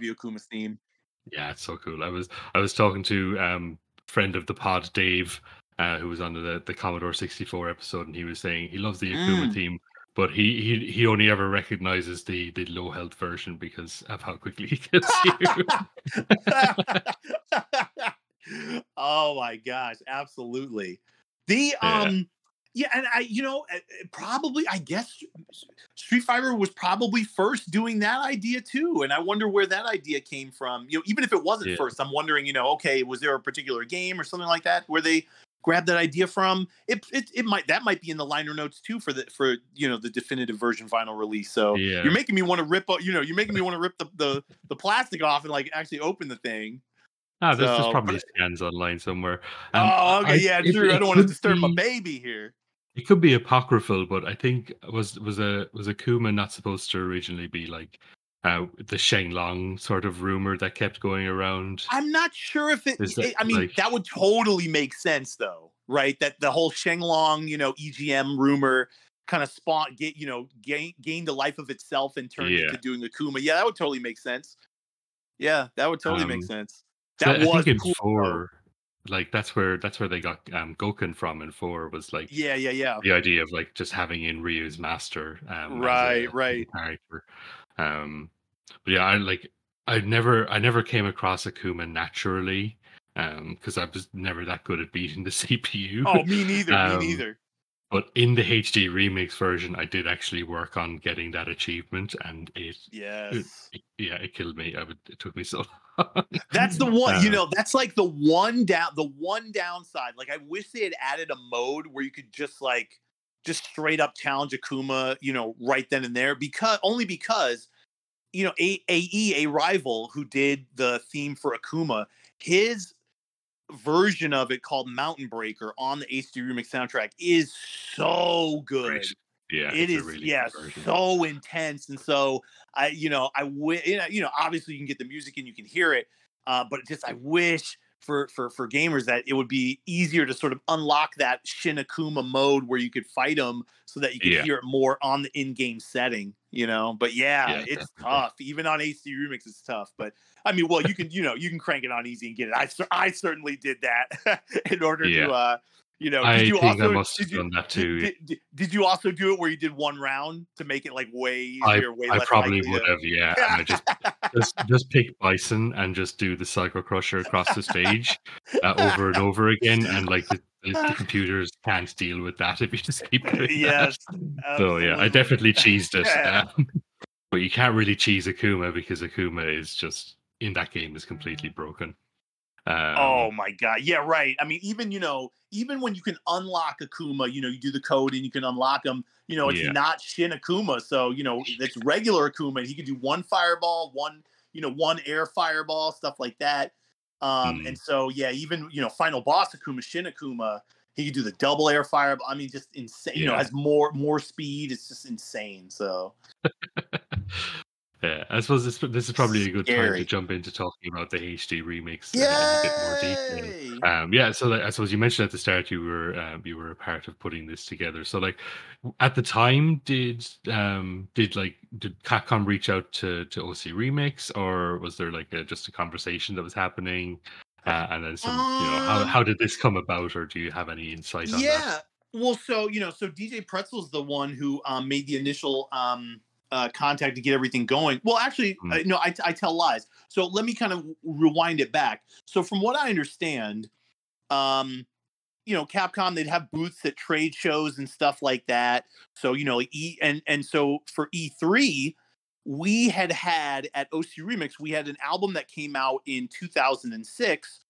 love the theme. Yeah, it's so cool. I was I was talking to um friend of the pod, Dave, uh, who was on the the Commodore 64 episode, and he was saying he loves the Akuma Mm. theme, but he, he he only ever recognizes the the low health version because of how quickly he kills you. oh my gosh, absolutely. The um yeah, and I you know uh, uh, probably I guess Street Fighter was probably first doing that idea too, and I wonder where that idea came from. You know, even if it wasn't Yeah. first, I'm wondering, you know, okay, was there a particular game or something like that where they grabbed that idea from? It it, it might that might be in the liner notes too for the for you know the definitive version final release. So Yeah. you're making me want to rip, you know, you're making me want to rip the, the the plastic off and like actually open the thing. Ah, there's, So, there's probably but- scans online somewhere. Um, oh, okay, I- yeah, true. I don't want to disturb my baby here. It could be apocryphal, but I think was was a was Akuma not supposed to originally be like uh, the Sheng Long sort of rumor that kept going around? I'm not sure if it. Is that, it- I mean, like- that would totally make sense, though, right? That the whole Sheng Long, you know, EGM rumor kind of spawned, get you know, gain, gained a life of itself and turned Yeah. into doing Akuma. Yeah, that would totally make sense. Yeah, that would totally make Um, sense. That I was cool. four, like that's where that's where they got um, Gouken from. In four was like Yeah, yeah, yeah. the idea of like just having in Ryu's master, um, Right, a right. character. Um, but yeah, I like I never I never came across Akuma naturally, um, because I was never that good at beating the CPU. Oh, me neither. Um, me neither. But in the HD remix version, I did actually work on getting that achievement, and it, Yes. it yeah, it killed me. I would, it took me so. long. That's the one, you know, that's like the one down the one downside. Like I wish they had added a mode where you could just like just straight up challenge Akuma, you know, right then and there because only because you know, A- AE, a rival who did the theme for Akuma, his version of it called Mountain Breaker on the HD remix soundtrack is so good Great. Yeah, it's a is really yeah so intense and so i you know i wish you know obviously you can get the music and you can hear it uh but just i wish for for for gamers that it would be easier to sort of unlock that Shin Akuma mode where you could fight them so that you could Yeah. hear it more on the in-game setting you know but yeah, Yeah, it's definitely. tough even on hd remix it's tough but i mean well you can you know you can crank it on easy and get it i i certainly did that in order Yeah. to uh you know did I you think I also must have did you, done that too. Did, did, did you also do it where you did one round to make it like way I, easier, way I less probably would have, yeah. And I just just just pick Bison and just do the Psycho Crusher across the stage uh, over and over again, and like the, the, the computers can't deal with that if you just keep doing yes. that. So yeah, I definitely cheesed it. Yeah. um, but you can't really cheese Akuma because Akuma is just in that game is completely broken. Um, oh my god. Yeah, right. I mean, even you know, even when you can unlock Akuma, you know, you do the code and you can unlock him. You know, it's Yeah. not Shin Akuma, so you know it's regular Akuma. and He can do one fireball, one you know, one air fireball, stuff like that. Um, Mm. and so yeah, even you know, final boss Akuma, Shin Akuma, he can do the double air fireball. I mean, just insane. You know, has more more speed. It's just insane. So Yeah, I suppose this this is probably a good time to jump into talking about the HD remix uh, in a bit more detail. Um, yeah, so like, I suppose you mentioned at the start you were um, you were a part of putting this together. So like at the time, did um did like did Capcom reach out to to OC Remix, or was there like a, just a conversation that was happening, uh, and then some you know how Um, how did this come about, or do you have any insight on yeah that? well so you know so dj pretzel's the one who um, made the initial um, uh, contact to get everything going well actually Hmm. uh, no I, I tell lies so let me kind of rewind it back so from what i understand um you know capcom they'd have booths at trade shows and stuff like that so you know e and and so for e3 we had had at oc remix we had an album that came out in 2006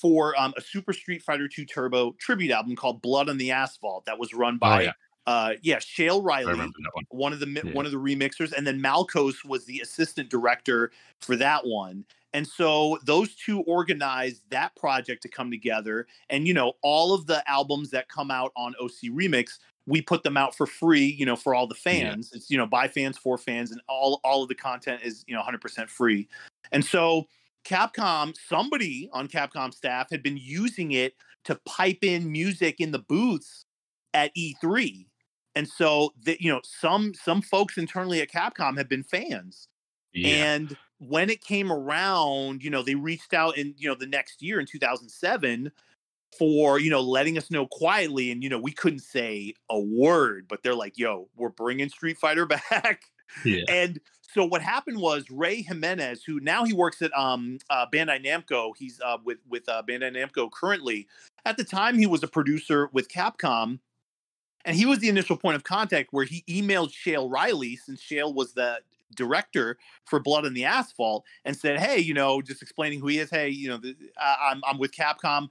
for um, a Super Street Fighter 2 Turbo tribute album called Blood on the Asphalt that was run by Oh, yeah. Uh yeah, Shael Riley, one. one of the Yeah. one of the remixers and then Malkos was the assistant director for that one. And so those two organized that project to come together and you know all of the albums that come out on OC Remix we put them out for free, you know, for all the Yeah. fans. It's you know, by fans for fans and all all of the content is, you know, 100% free. And so Capcom, somebody on Capcom staff had been using it to pipe in music in the booths at E3. And so that you know, some some folks internally at Capcom have been fans. Yeah. And when it came around, you know, they reached out in, you know, the next year in 2007 for, you know, letting us know quietly. And, you know, we couldn't say a word, but they're like, yo, we're bringing Street Fighter back. Yeah. And so what happened was Rey Jimenez, who now he works at um, uh, Bandai Namco, he's uh, with with uh, Bandai Namco currently. At the time, he was a producer with Capcom, and he was the initial point of contact where he emailed Shael Riley, since Shael was the director for Blood on the Asphalt, and said, "Hey, you know, just explaining who he is. Hey, you know, the, I'm I'm with Capcom.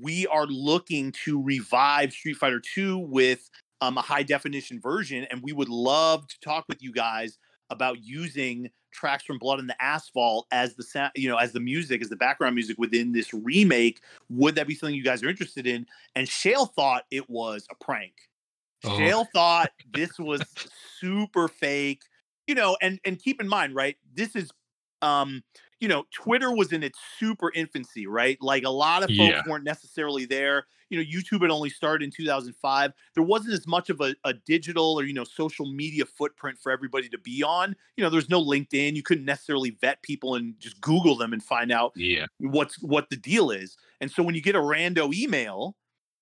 We are looking to revive Street Fighter 2 with um, a high definition version, and we would love to talk with you guys about using tracks from Blood on the Asphalt as the sound, you know, as the music, as the background music within this remake. Would that be something you guys are interested in? And Shael thought it was a prank. Oh. Shael thought this was super fake, you know, and and keep in mind, right? This is um you know, Twitter was in its super infancy, right? Like a lot of folks Yeah. weren't necessarily there. You know, YouTube had only started in 2005. There wasn't as much of a, a digital or, you know, social media footprint for everybody to be on. You know, there's no LinkedIn. You couldn't necessarily vet people and just Google them and find out Yeah. what's what the deal is. And so when you get a rando email,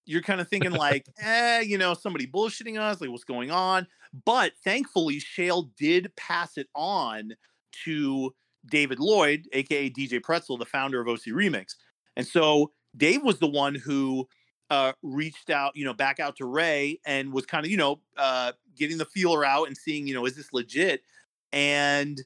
you're kind of thinking like, eh, you know, somebody bullshitting us, like what's going on? But thankfully, Shael did pass it on to David Lloyd, aka DJ Pretzel, the founder of OC Remix. And so Dave was the one who uh, reached out, you know, back out to Rey and was kind of, you know, uh, getting the feeler out and seeing, you know, is this legit? And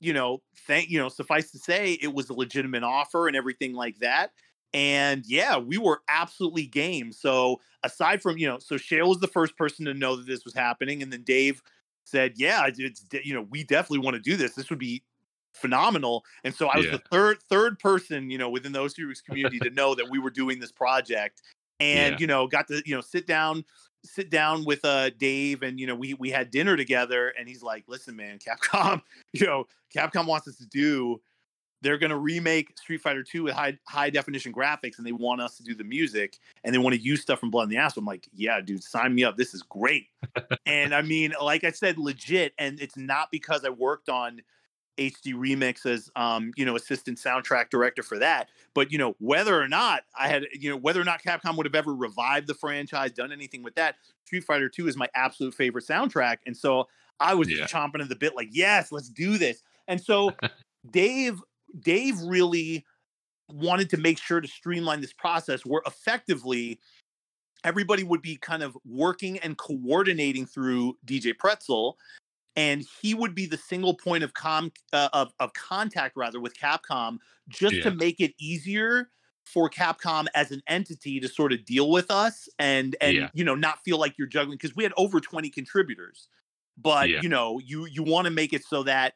you know, thank you know, suffice to say, it was a legitimate offer and everything like that. And yeah, we were absolutely game. So aside from you know, so Shael was the first person to know that this was happening, and then Dave said, "Yeah, it's you know, we definitely want to do this. This would be phenomenal." And so I was Yeah. the third third person, you know, within the series community to know that we were doing this project, and Yeah. you know, got to you know sit down sit down with uh Dave and you know we we had dinner together and he's like listen man Capcom you know Capcom wants us to do they're going to remake Street Fighter 2 with high high definition graphics and they want us to do the music and they want to use stuff from Blood in the Ass. I'm like, yeah, dude, sign me up. This is great. and I mean, like I said, legit. And it's not because I worked on HD Remix as um, you know, assistant soundtrack director for that. But you know, whether or not I had, you know, whether or not Capcom would have ever revived the franchise, done anything with that, Street Fighter 2 is my absolute favorite soundtrack. And so I was Yeah. just chomping at the bit, like, yes, let's do this. And so Dave Dave really wanted to make sure to streamline this process where effectively everybody would be kind of working and coordinating through DJ Pretzel and he would be the single point of com uh, of, of contact rather with Capcom just to make it easier for Capcom as an entity to sort of deal with us and and Yeah. you know not feel like you're juggling because we had over 20 contributors but Yeah. you know you you want to make it so that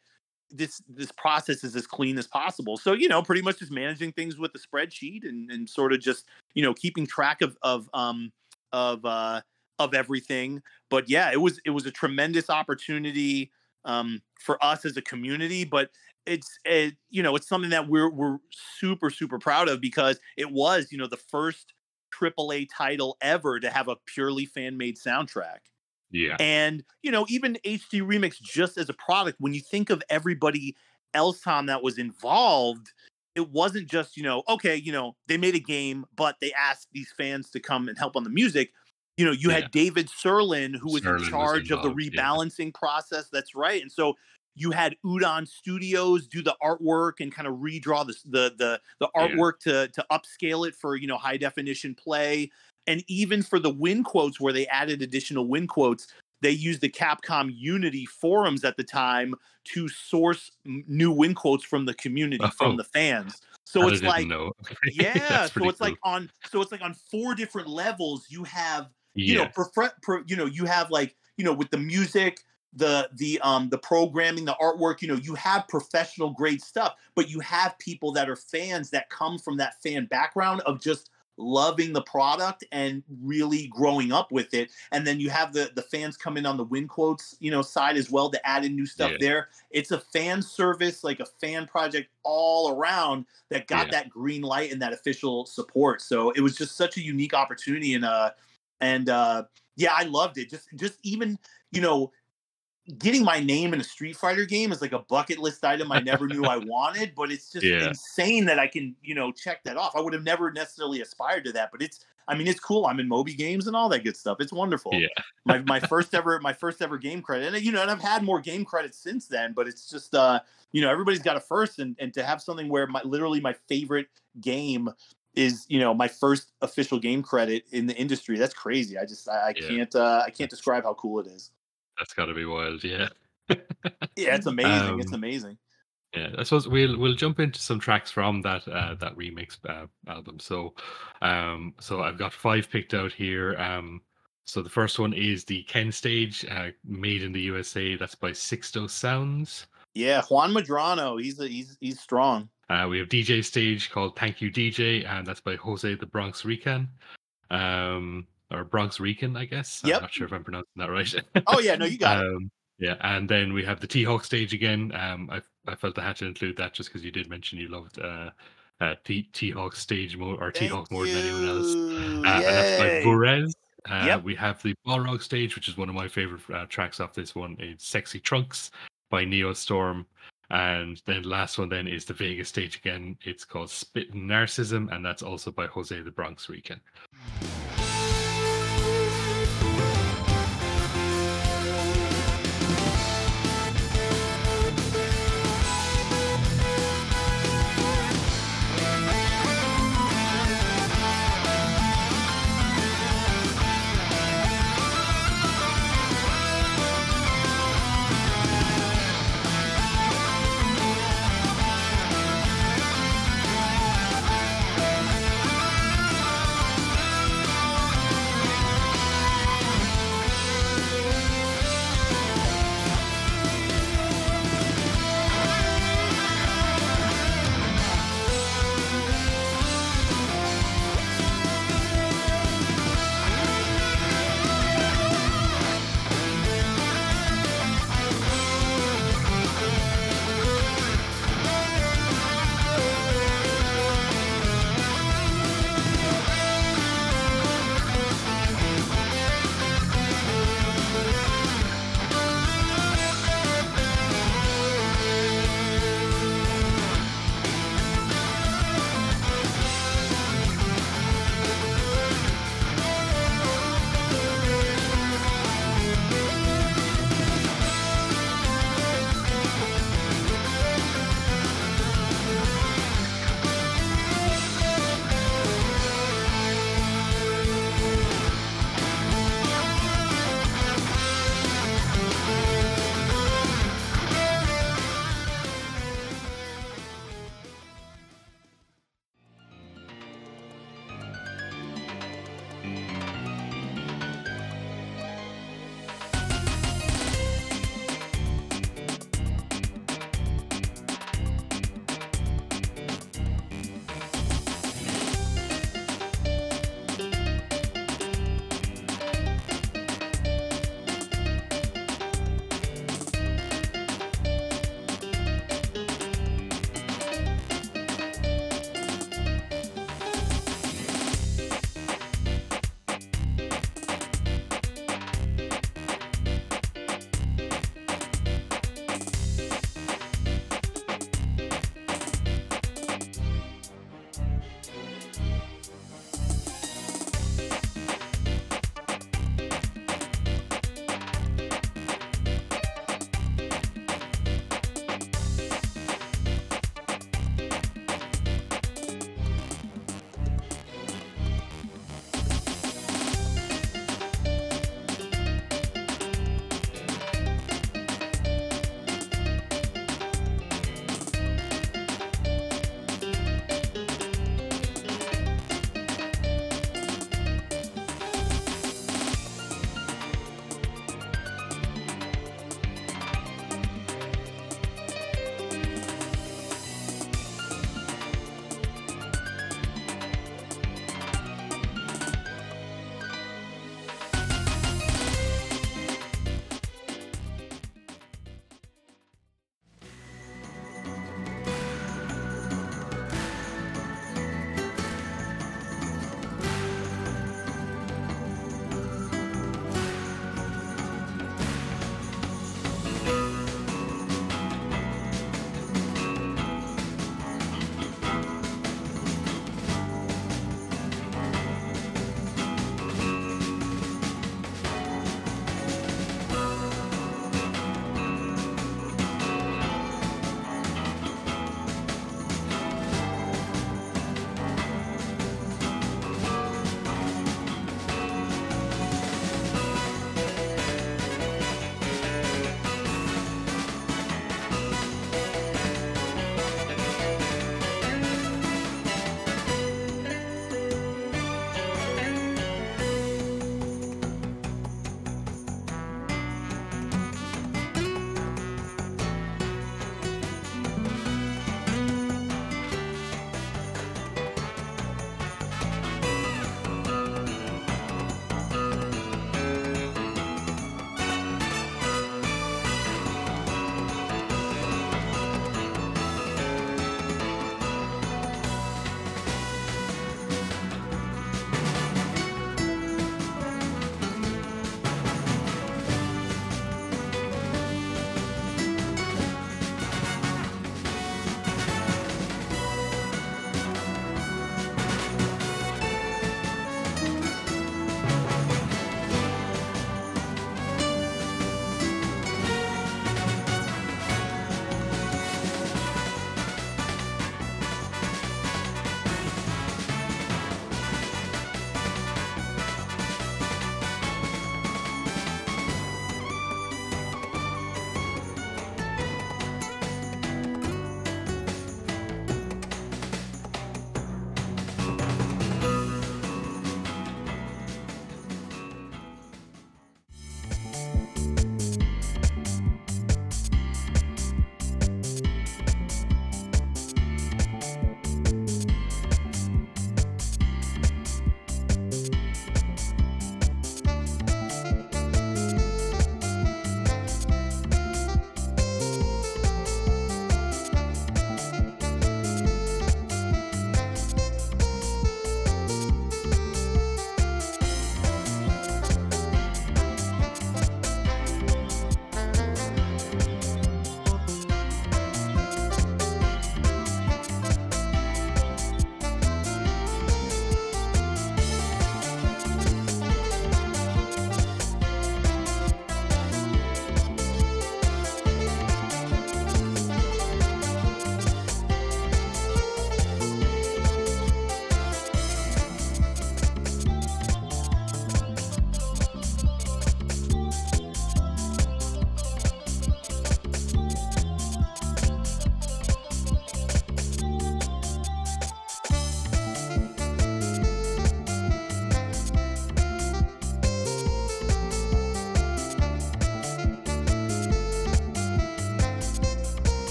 this this process is as clean as possible. So you know pretty much just managing things with the spreadsheet and and sort of just you know keeping track of of um of uh of everything. But yeah it was it was a tremendous opportunity um for us as a community but it's it, you know it's something that we're we're super super proud of because it was you know the first AAA title ever to have a purely fan made soundtrack Yeah. and you know, even HD Remix just as a product, when you think of everybody else, Tom, that was involved, it wasn't just, you know, okay, you know, they made a game, but they asked these fans to come and help on the music. You know, you Yeah. had David Sirlin, who was Sirlin in was charge of the involved, yeah. rebalancing process. That's right. And so you had Udon Studios do the artwork and kind of redraw the the the, the Yeah. artwork to to upscale it for you know high definition play and even for the win quotes where they added additional win quotes they used the capcom unity forums at the time to source m- new win quotes from the community Oh. from the fans so I it's like yeah so it's like on so it's like on four different levels you have you yeah. know prefer, pro, you know you have like you know with the music the the um the programming the artwork you know you have professional grade stuff but you have people that are fans that come from that fan background of just loving the product and really growing up with it and then you have the the fans come in on the win quotes you know side as well to add in new stuff Yeah. there it's a fan service like a fan project all around that got Yeah. that green light and that official support so it was just such a unique opportunity and uh and uh yeah i loved it just just even you know getting my name in a Street Fighter game is like a bucket list item I never knew I wanted, but it's just Yeah. insane that I can, you know, check that off. I would have never necessarily aspired to that, but it's I mean, it's cool. I'm in Moby games and all that good stuff. It's wonderful. Yeah. my my first ever my first ever game credit. And you know, and I've had more game credits since then, but it's just uh, you know, everybody's got a first and and to have something where my literally my favorite game is you know my first official game credit in the industry that's crazy i just i, I Yeah. can't uh i can't describe how cool it is That's got to be wild. Yeah. yeah it's amazing it's Um, amazing Yeah, I suppose we'll we'll jump into some tracks from that uh, that remix uh, album. So, um, so I've got five picked out here. Um, so the first one is the Ken stage, uh, made in the USA. That's by Sixto Sounds. yeah juan Medrano he's a, he's he's strong Uh, we have DJ stage called Thank You DJ, and that's by Jose the Bronx Rican, um, or Bronx Rican, I guess. Yep. I'm not sure if I'm pronouncing that right. oh yeah no you got it um, yeah, and then we have the T Hawk stage again. Um, I I felt I had to include that just because you did mention you loved uh, uh T T Hawk stage more or T Hawk more than anyone else. Uh, and that's by. Burez. Uh, Yep. We have the Balrog stage, which is one of my favorite uh, tracks off this one. It's "Sexy Trunks" by Neo Storm, and then last one then is the Vega's stage again. It's called "Spittin' Narcissism," and that's also by Jose the Bronx Rican.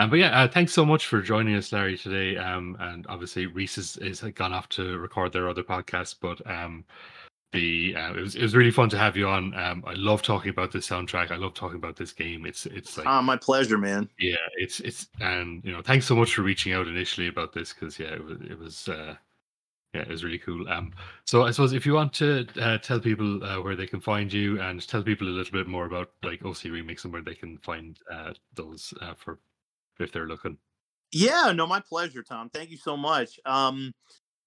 Um, but yeah, uh, thanks so much for joining us, Larry, today. Um, and obviously Reese is, is gone off to record their other podcast, but um, the uh, it was it was really fun to have you on. Um, I love talking about this soundtrack. I love talking about this game. It's it's like ah, my pleasure, man. Yeah, it's it's and you know, thanks so much for reaching out initially about this because yeah, it was it was uh, yeah, it was really cool. Um, so I suppose if you want to uh, tell people uh, where they can find you and tell people a little bit more about like OC Remix and where they can find uh, those uh, for if they're looking. Yeah, no, my pleasure, Tom. Thank you so much. Um,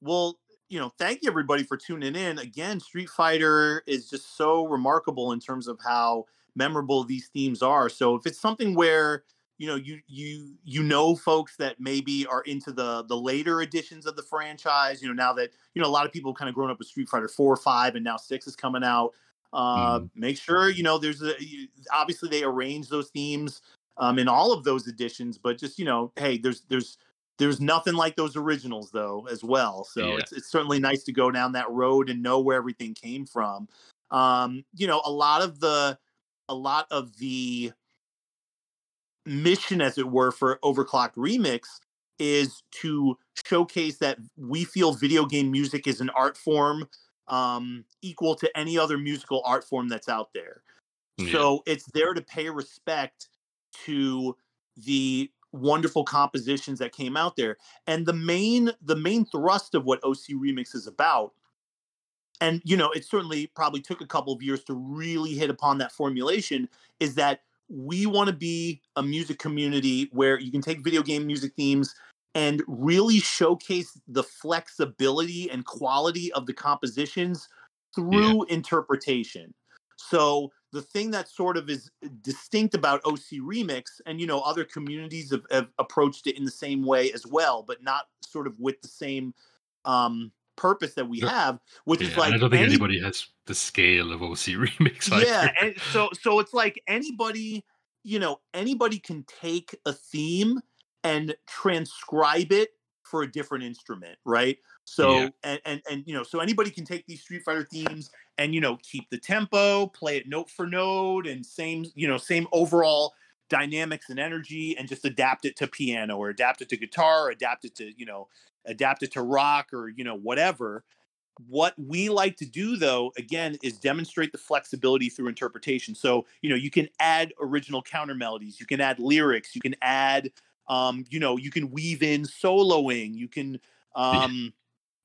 well, you know, thank you everybody for tuning in. Again, Street Fighter is just so remarkable in terms of how memorable these themes are. So if it's something where you know you you you know folks that maybe are into the the later editions of the franchise you know now that you know a lot of people kind of grown up with street fighter 4 or 5 and now 6 is coming out uh mm. make sure you know there's a obviously they arrange those themes um in all of those editions but just you know hey there's there's there's nothing like those originals though as well so yeah. it's, it's certainly nice to go down that road and know where everything came from um you know a lot of the a lot of the mission, as it were, for Overclocked Remix is to showcase that we feel video game music is an art form um, equal to any other musical art form that's out there. Yeah. So it's there to pay respect to the wonderful compositions that came out there. And the main the main thrust of what OC Remix is about and you know it certainly probably took a couple of years to really hit upon that formulation is that we want to be a music community where you can take video game music themes and really showcase the flexibility and quality of the compositions through yeah. interpretation. So the thing that sort of is distinct about OC Remix, and you know, other communities have, have approached it in the same way as well, but not sort of with the same um, purpose that we have, which yeah, is like I don't think any, anybody has the scale of OC remix. Yeah, and so so it's like anybody, you know, anybody can take a theme and transcribe it for a different instrument, right? So yeah. and, and and you know, so anybody can take these Street Fighter themes and you know keep the tempo, play it note for note, and same you know same overall dynamics and energy, and just adapt it to piano or adapt it to guitar, or adapt it to you know adapt it to rock or you know whatever what we like to do though again is demonstrate the flexibility through interpretation so you know you can add original counter melodies you can add lyrics you can add um you know you can weave in soloing you can um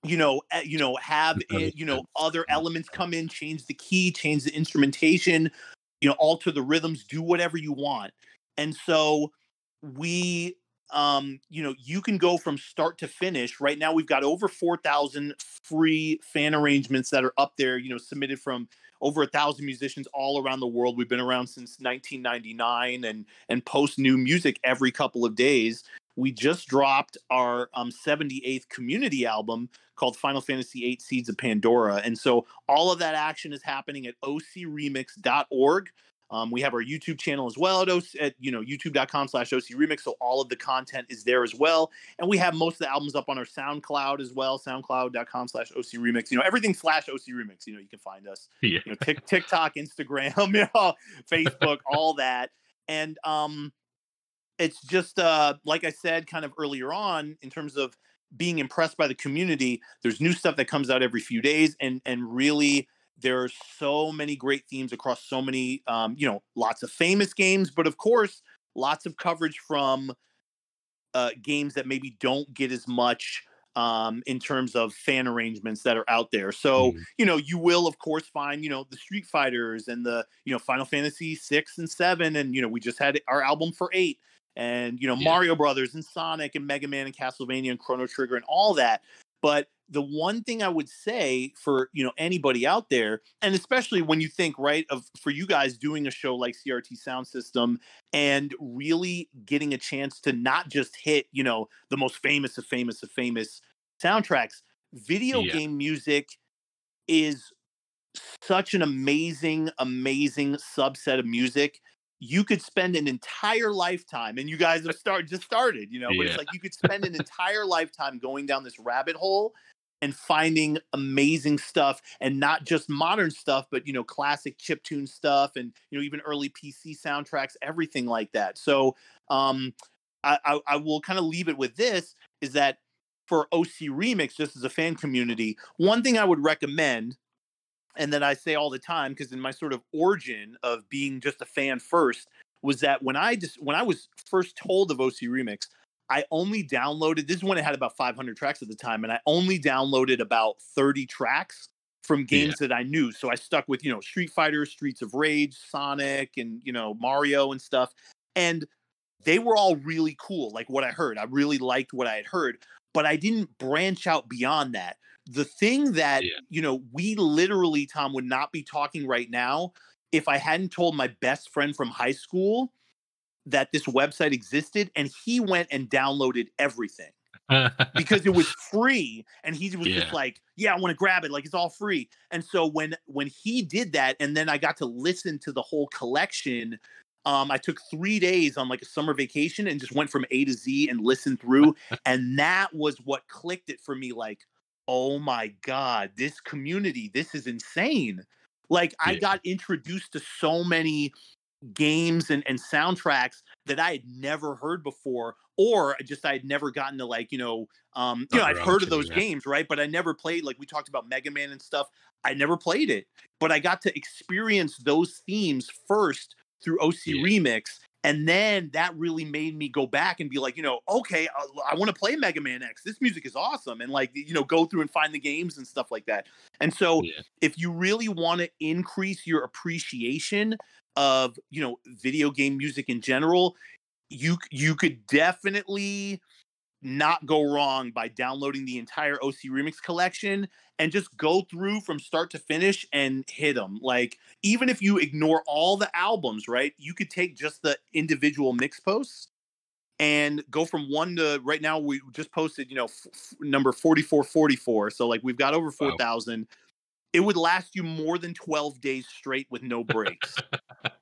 you know you know have it, you know other elements come in change the key change the instrumentation you know alter the rhythms do whatever you want. And so we um, you know, you can go from start to finish. Right now, we've got over 4,000 free fan arrangements that are up there, you know, submitted from over a thousand musicians all around the world. We've been around since 1999 and and post new music every couple of days. We just dropped our um, 78th community album called Final Fantasy VIII Seeds of Pandora. And so all of that action is happening at ocremix.org. Um, we have our YouTube channel as well at, at you know youtube.com slash OC Remix. So all of the content is there as well. And we have most of the albums up on our SoundCloud as well, soundcloud.com slash OC Remix. You know, everything slash OC Remix, you know, you can find us. Yeah. You know, tick, TikTok, Instagram, you know, Facebook, all that. And um it's just uh like I said kind of earlier on in terms of being impressed by the community, there's new stuff that comes out every few days and and really there are so many great themes across so many um, you know lots of famous games but of course lots of coverage from uh, games that maybe don't get as much um, in terms of fan arrangements that are out there. So, mm. you know, you will of course find, you know, the Street Fighters and the, you know, Final Fantasy six and seven. And, you know, we just had our album for eight and, you know, yeah. Mario Brothers and Sonic and Mega Man and Castlevania and Chrono Trigger and all that. But the one thing I would say for you know anybody out there, and especially when you think right of for you guys doing a show like CRT Sound System and really getting a chance to not just hit you know the most famous of famous of famous soundtracks, video yeah. game music is such an amazing, amazing subset of music you could spend an entire lifetime and you guys have started just started you know but yeah. it's like you could spend an entire lifetime going down this rabbit hole and finding amazing stuff and not just modern stuff but you know classic chip tune stuff and you know even early pc soundtracks everything like that. So um I, I, I will kind of leave it with this is that for OC Remix, just as a fan community, one thing I would recommend, and that I say all the time, because in my sort of origin of being just a fan first, was that when I just when I was first told of OC Remix, I only downloaded this is when it had about 500 tracks at the time, and I only downloaded about 30 tracks from games yeah. that I knew. So I stuck with, you know, Street Fighter, Streets of Rage, Sonic, and, you know, Mario and stuff. And they were all really cool, like what I heard. I really liked what I had heard, but I didn't branch out beyond that. The thing that, yeah. you know, we literally, Tom, would not be talking right now if I hadn't told my best friend from high school that this website existed and he went and downloaded everything because it was free and he was yeah. just like yeah i want to grab it like it's all free and so when when he did that and then i got to listen to the whole collection um, i took three days on like a summer vacation and just went from a to z and listened through and that was what clicked it for me like oh my god this community this is insane like yeah. i got introduced to so many games and, and soundtracks that I had never heard before, or just I had never gotten to like, you know, um, you know, I've heard of those games, right? But I never played like we talked about Mega Man and stuff. I never played it, but I got to experience those themes first through OC yeah. Remix. And then that really made me go back and be like, you know, okay, I, uh, I want to play Mega Man X. This music is awesome. And like, you know, go through and find the games and stuff like that. And so yeah. if you really want to increase your appreciation of you know video game music in general you you could definitely not go wrong by downloading the entire OC Remix collection and just go through from start to finish and hit them. Like even if you ignore all the albums, right? You could take just the individual mix posts and go from one to right now we just posted, you know, f- number 4444. So like we've got over 4,000. Wow it would last you more than 12 days straight with no breaks.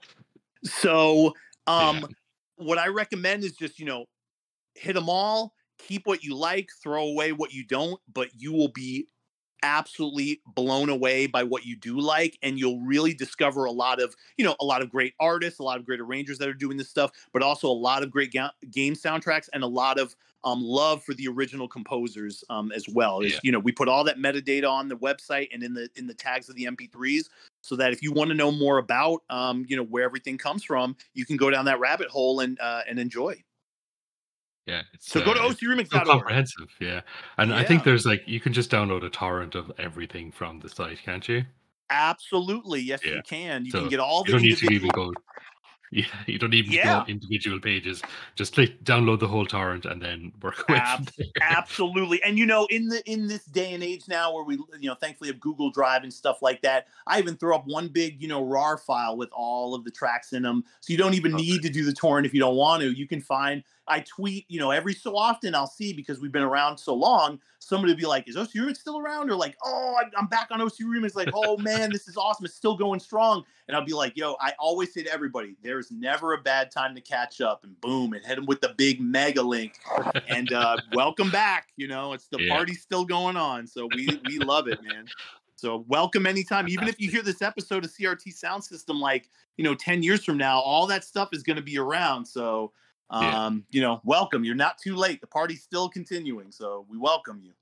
so, um, yeah. what I recommend is just, you know, hit them all, keep what you like, throw away what you don't, but you will be absolutely blown away by what you do like and you'll really discover a lot of you know a lot of great artists a lot of great arrangers that are doing this stuff but also a lot of great ga- game soundtracks and a lot of um, love for the original composers um, as well yeah. you know we put all that metadata on the website and in the in the tags of the mp3s so that if you want to know more about um, you know where everything comes from you can go down that rabbit hole and uh, and enjoy yeah. so go to uh, ocremix.org. So comprehensive, yeah. And yeah. I think there's like you can just download a torrent of everything from the site, can't you? Absolutely, yes, yeah. you can. You so can get all the. You don't need to even go yeah, you don't even yeah. go individual pages. Just click download the whole torrent and then work with Ab- Absolutely. And you know, in the in this day and age now where we you know thankfully have Google Drive and stuff like that, I even throw up one big, you know, RAR file with all of the tracks in them. So you don't even okay. need to do the torrent if you don't want to. You can find I tweet, you know, every so often I'll see because we've been around so long, somebody will be like, is OC Remix still around? Or like, oh, I'm back on OC Remix. Like, oh man, this is awesome. It's still going strong. And I'll be like, yo, I always say to everybody, there's never a bad time to catch up. And boom, and hit them with the big mega link. And uh, welcome back. You know, it's the yeah. party's still going on. So we we love it, man. So welcome anytime. Even if you hear this episode of CRT Sound System like, you know, 10 years from now, all that stuff is going to be around. So um, yeah. you know, welcome. You're not too late. The party's still continuing, so we welcome you.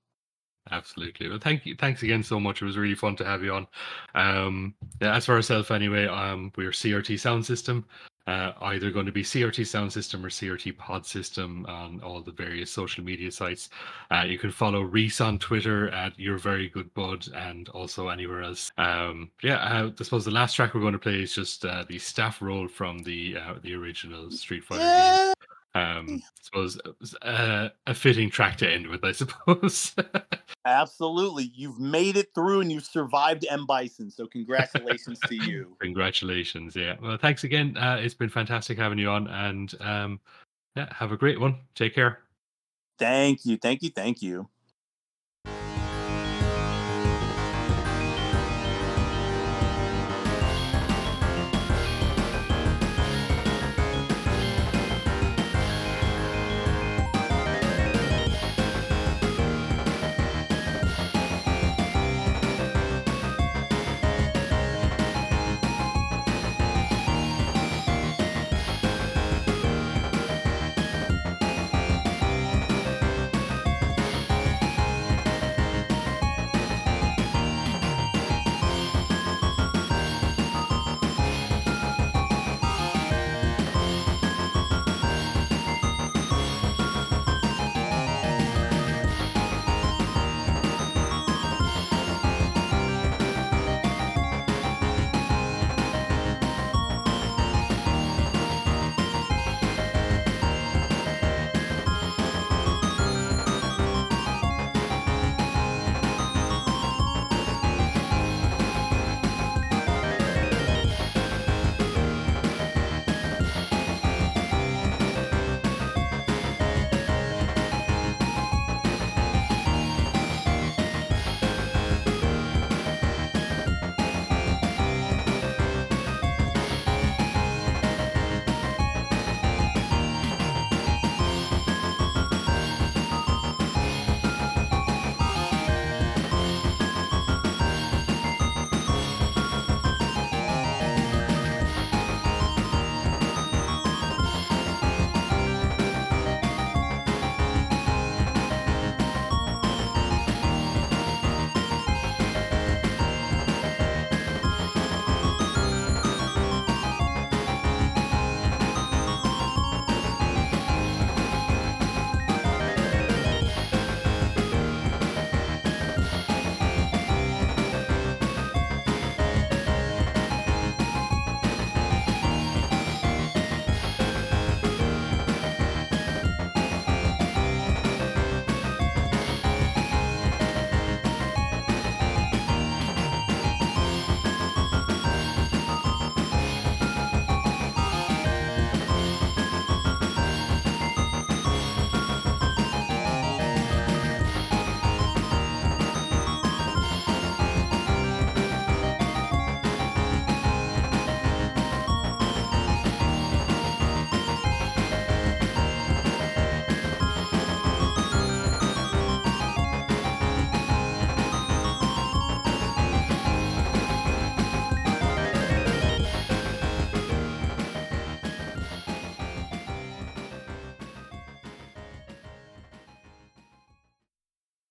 Absolutely. Well, thank you. Thanks again so much. It was really fun to have you on. Um, yeah, as for ourselves, anyway, um, we're CRT Sound System uh, either going to be CRT Sound System or CRT Pod System on all the various social media sites. Uh, you can follow Reese on Twitter at You're Very Good Bud and also anywhere else. Um, yeah, uh, I suppose the last track we're going to play is just uh, the staff roll from the uh, the original Street Fighter game. Um, I suppose uh, a fitting track to end with, I suppose. Absolutely. You've made it through and you've survived M. Bison. So, congratulations to you. Congratulations. Yeah. Well, thanks again. Uh, it's been fantastic having you on. And um, yeah, have a great one. Take care. Thank you. Thank you. Thank you.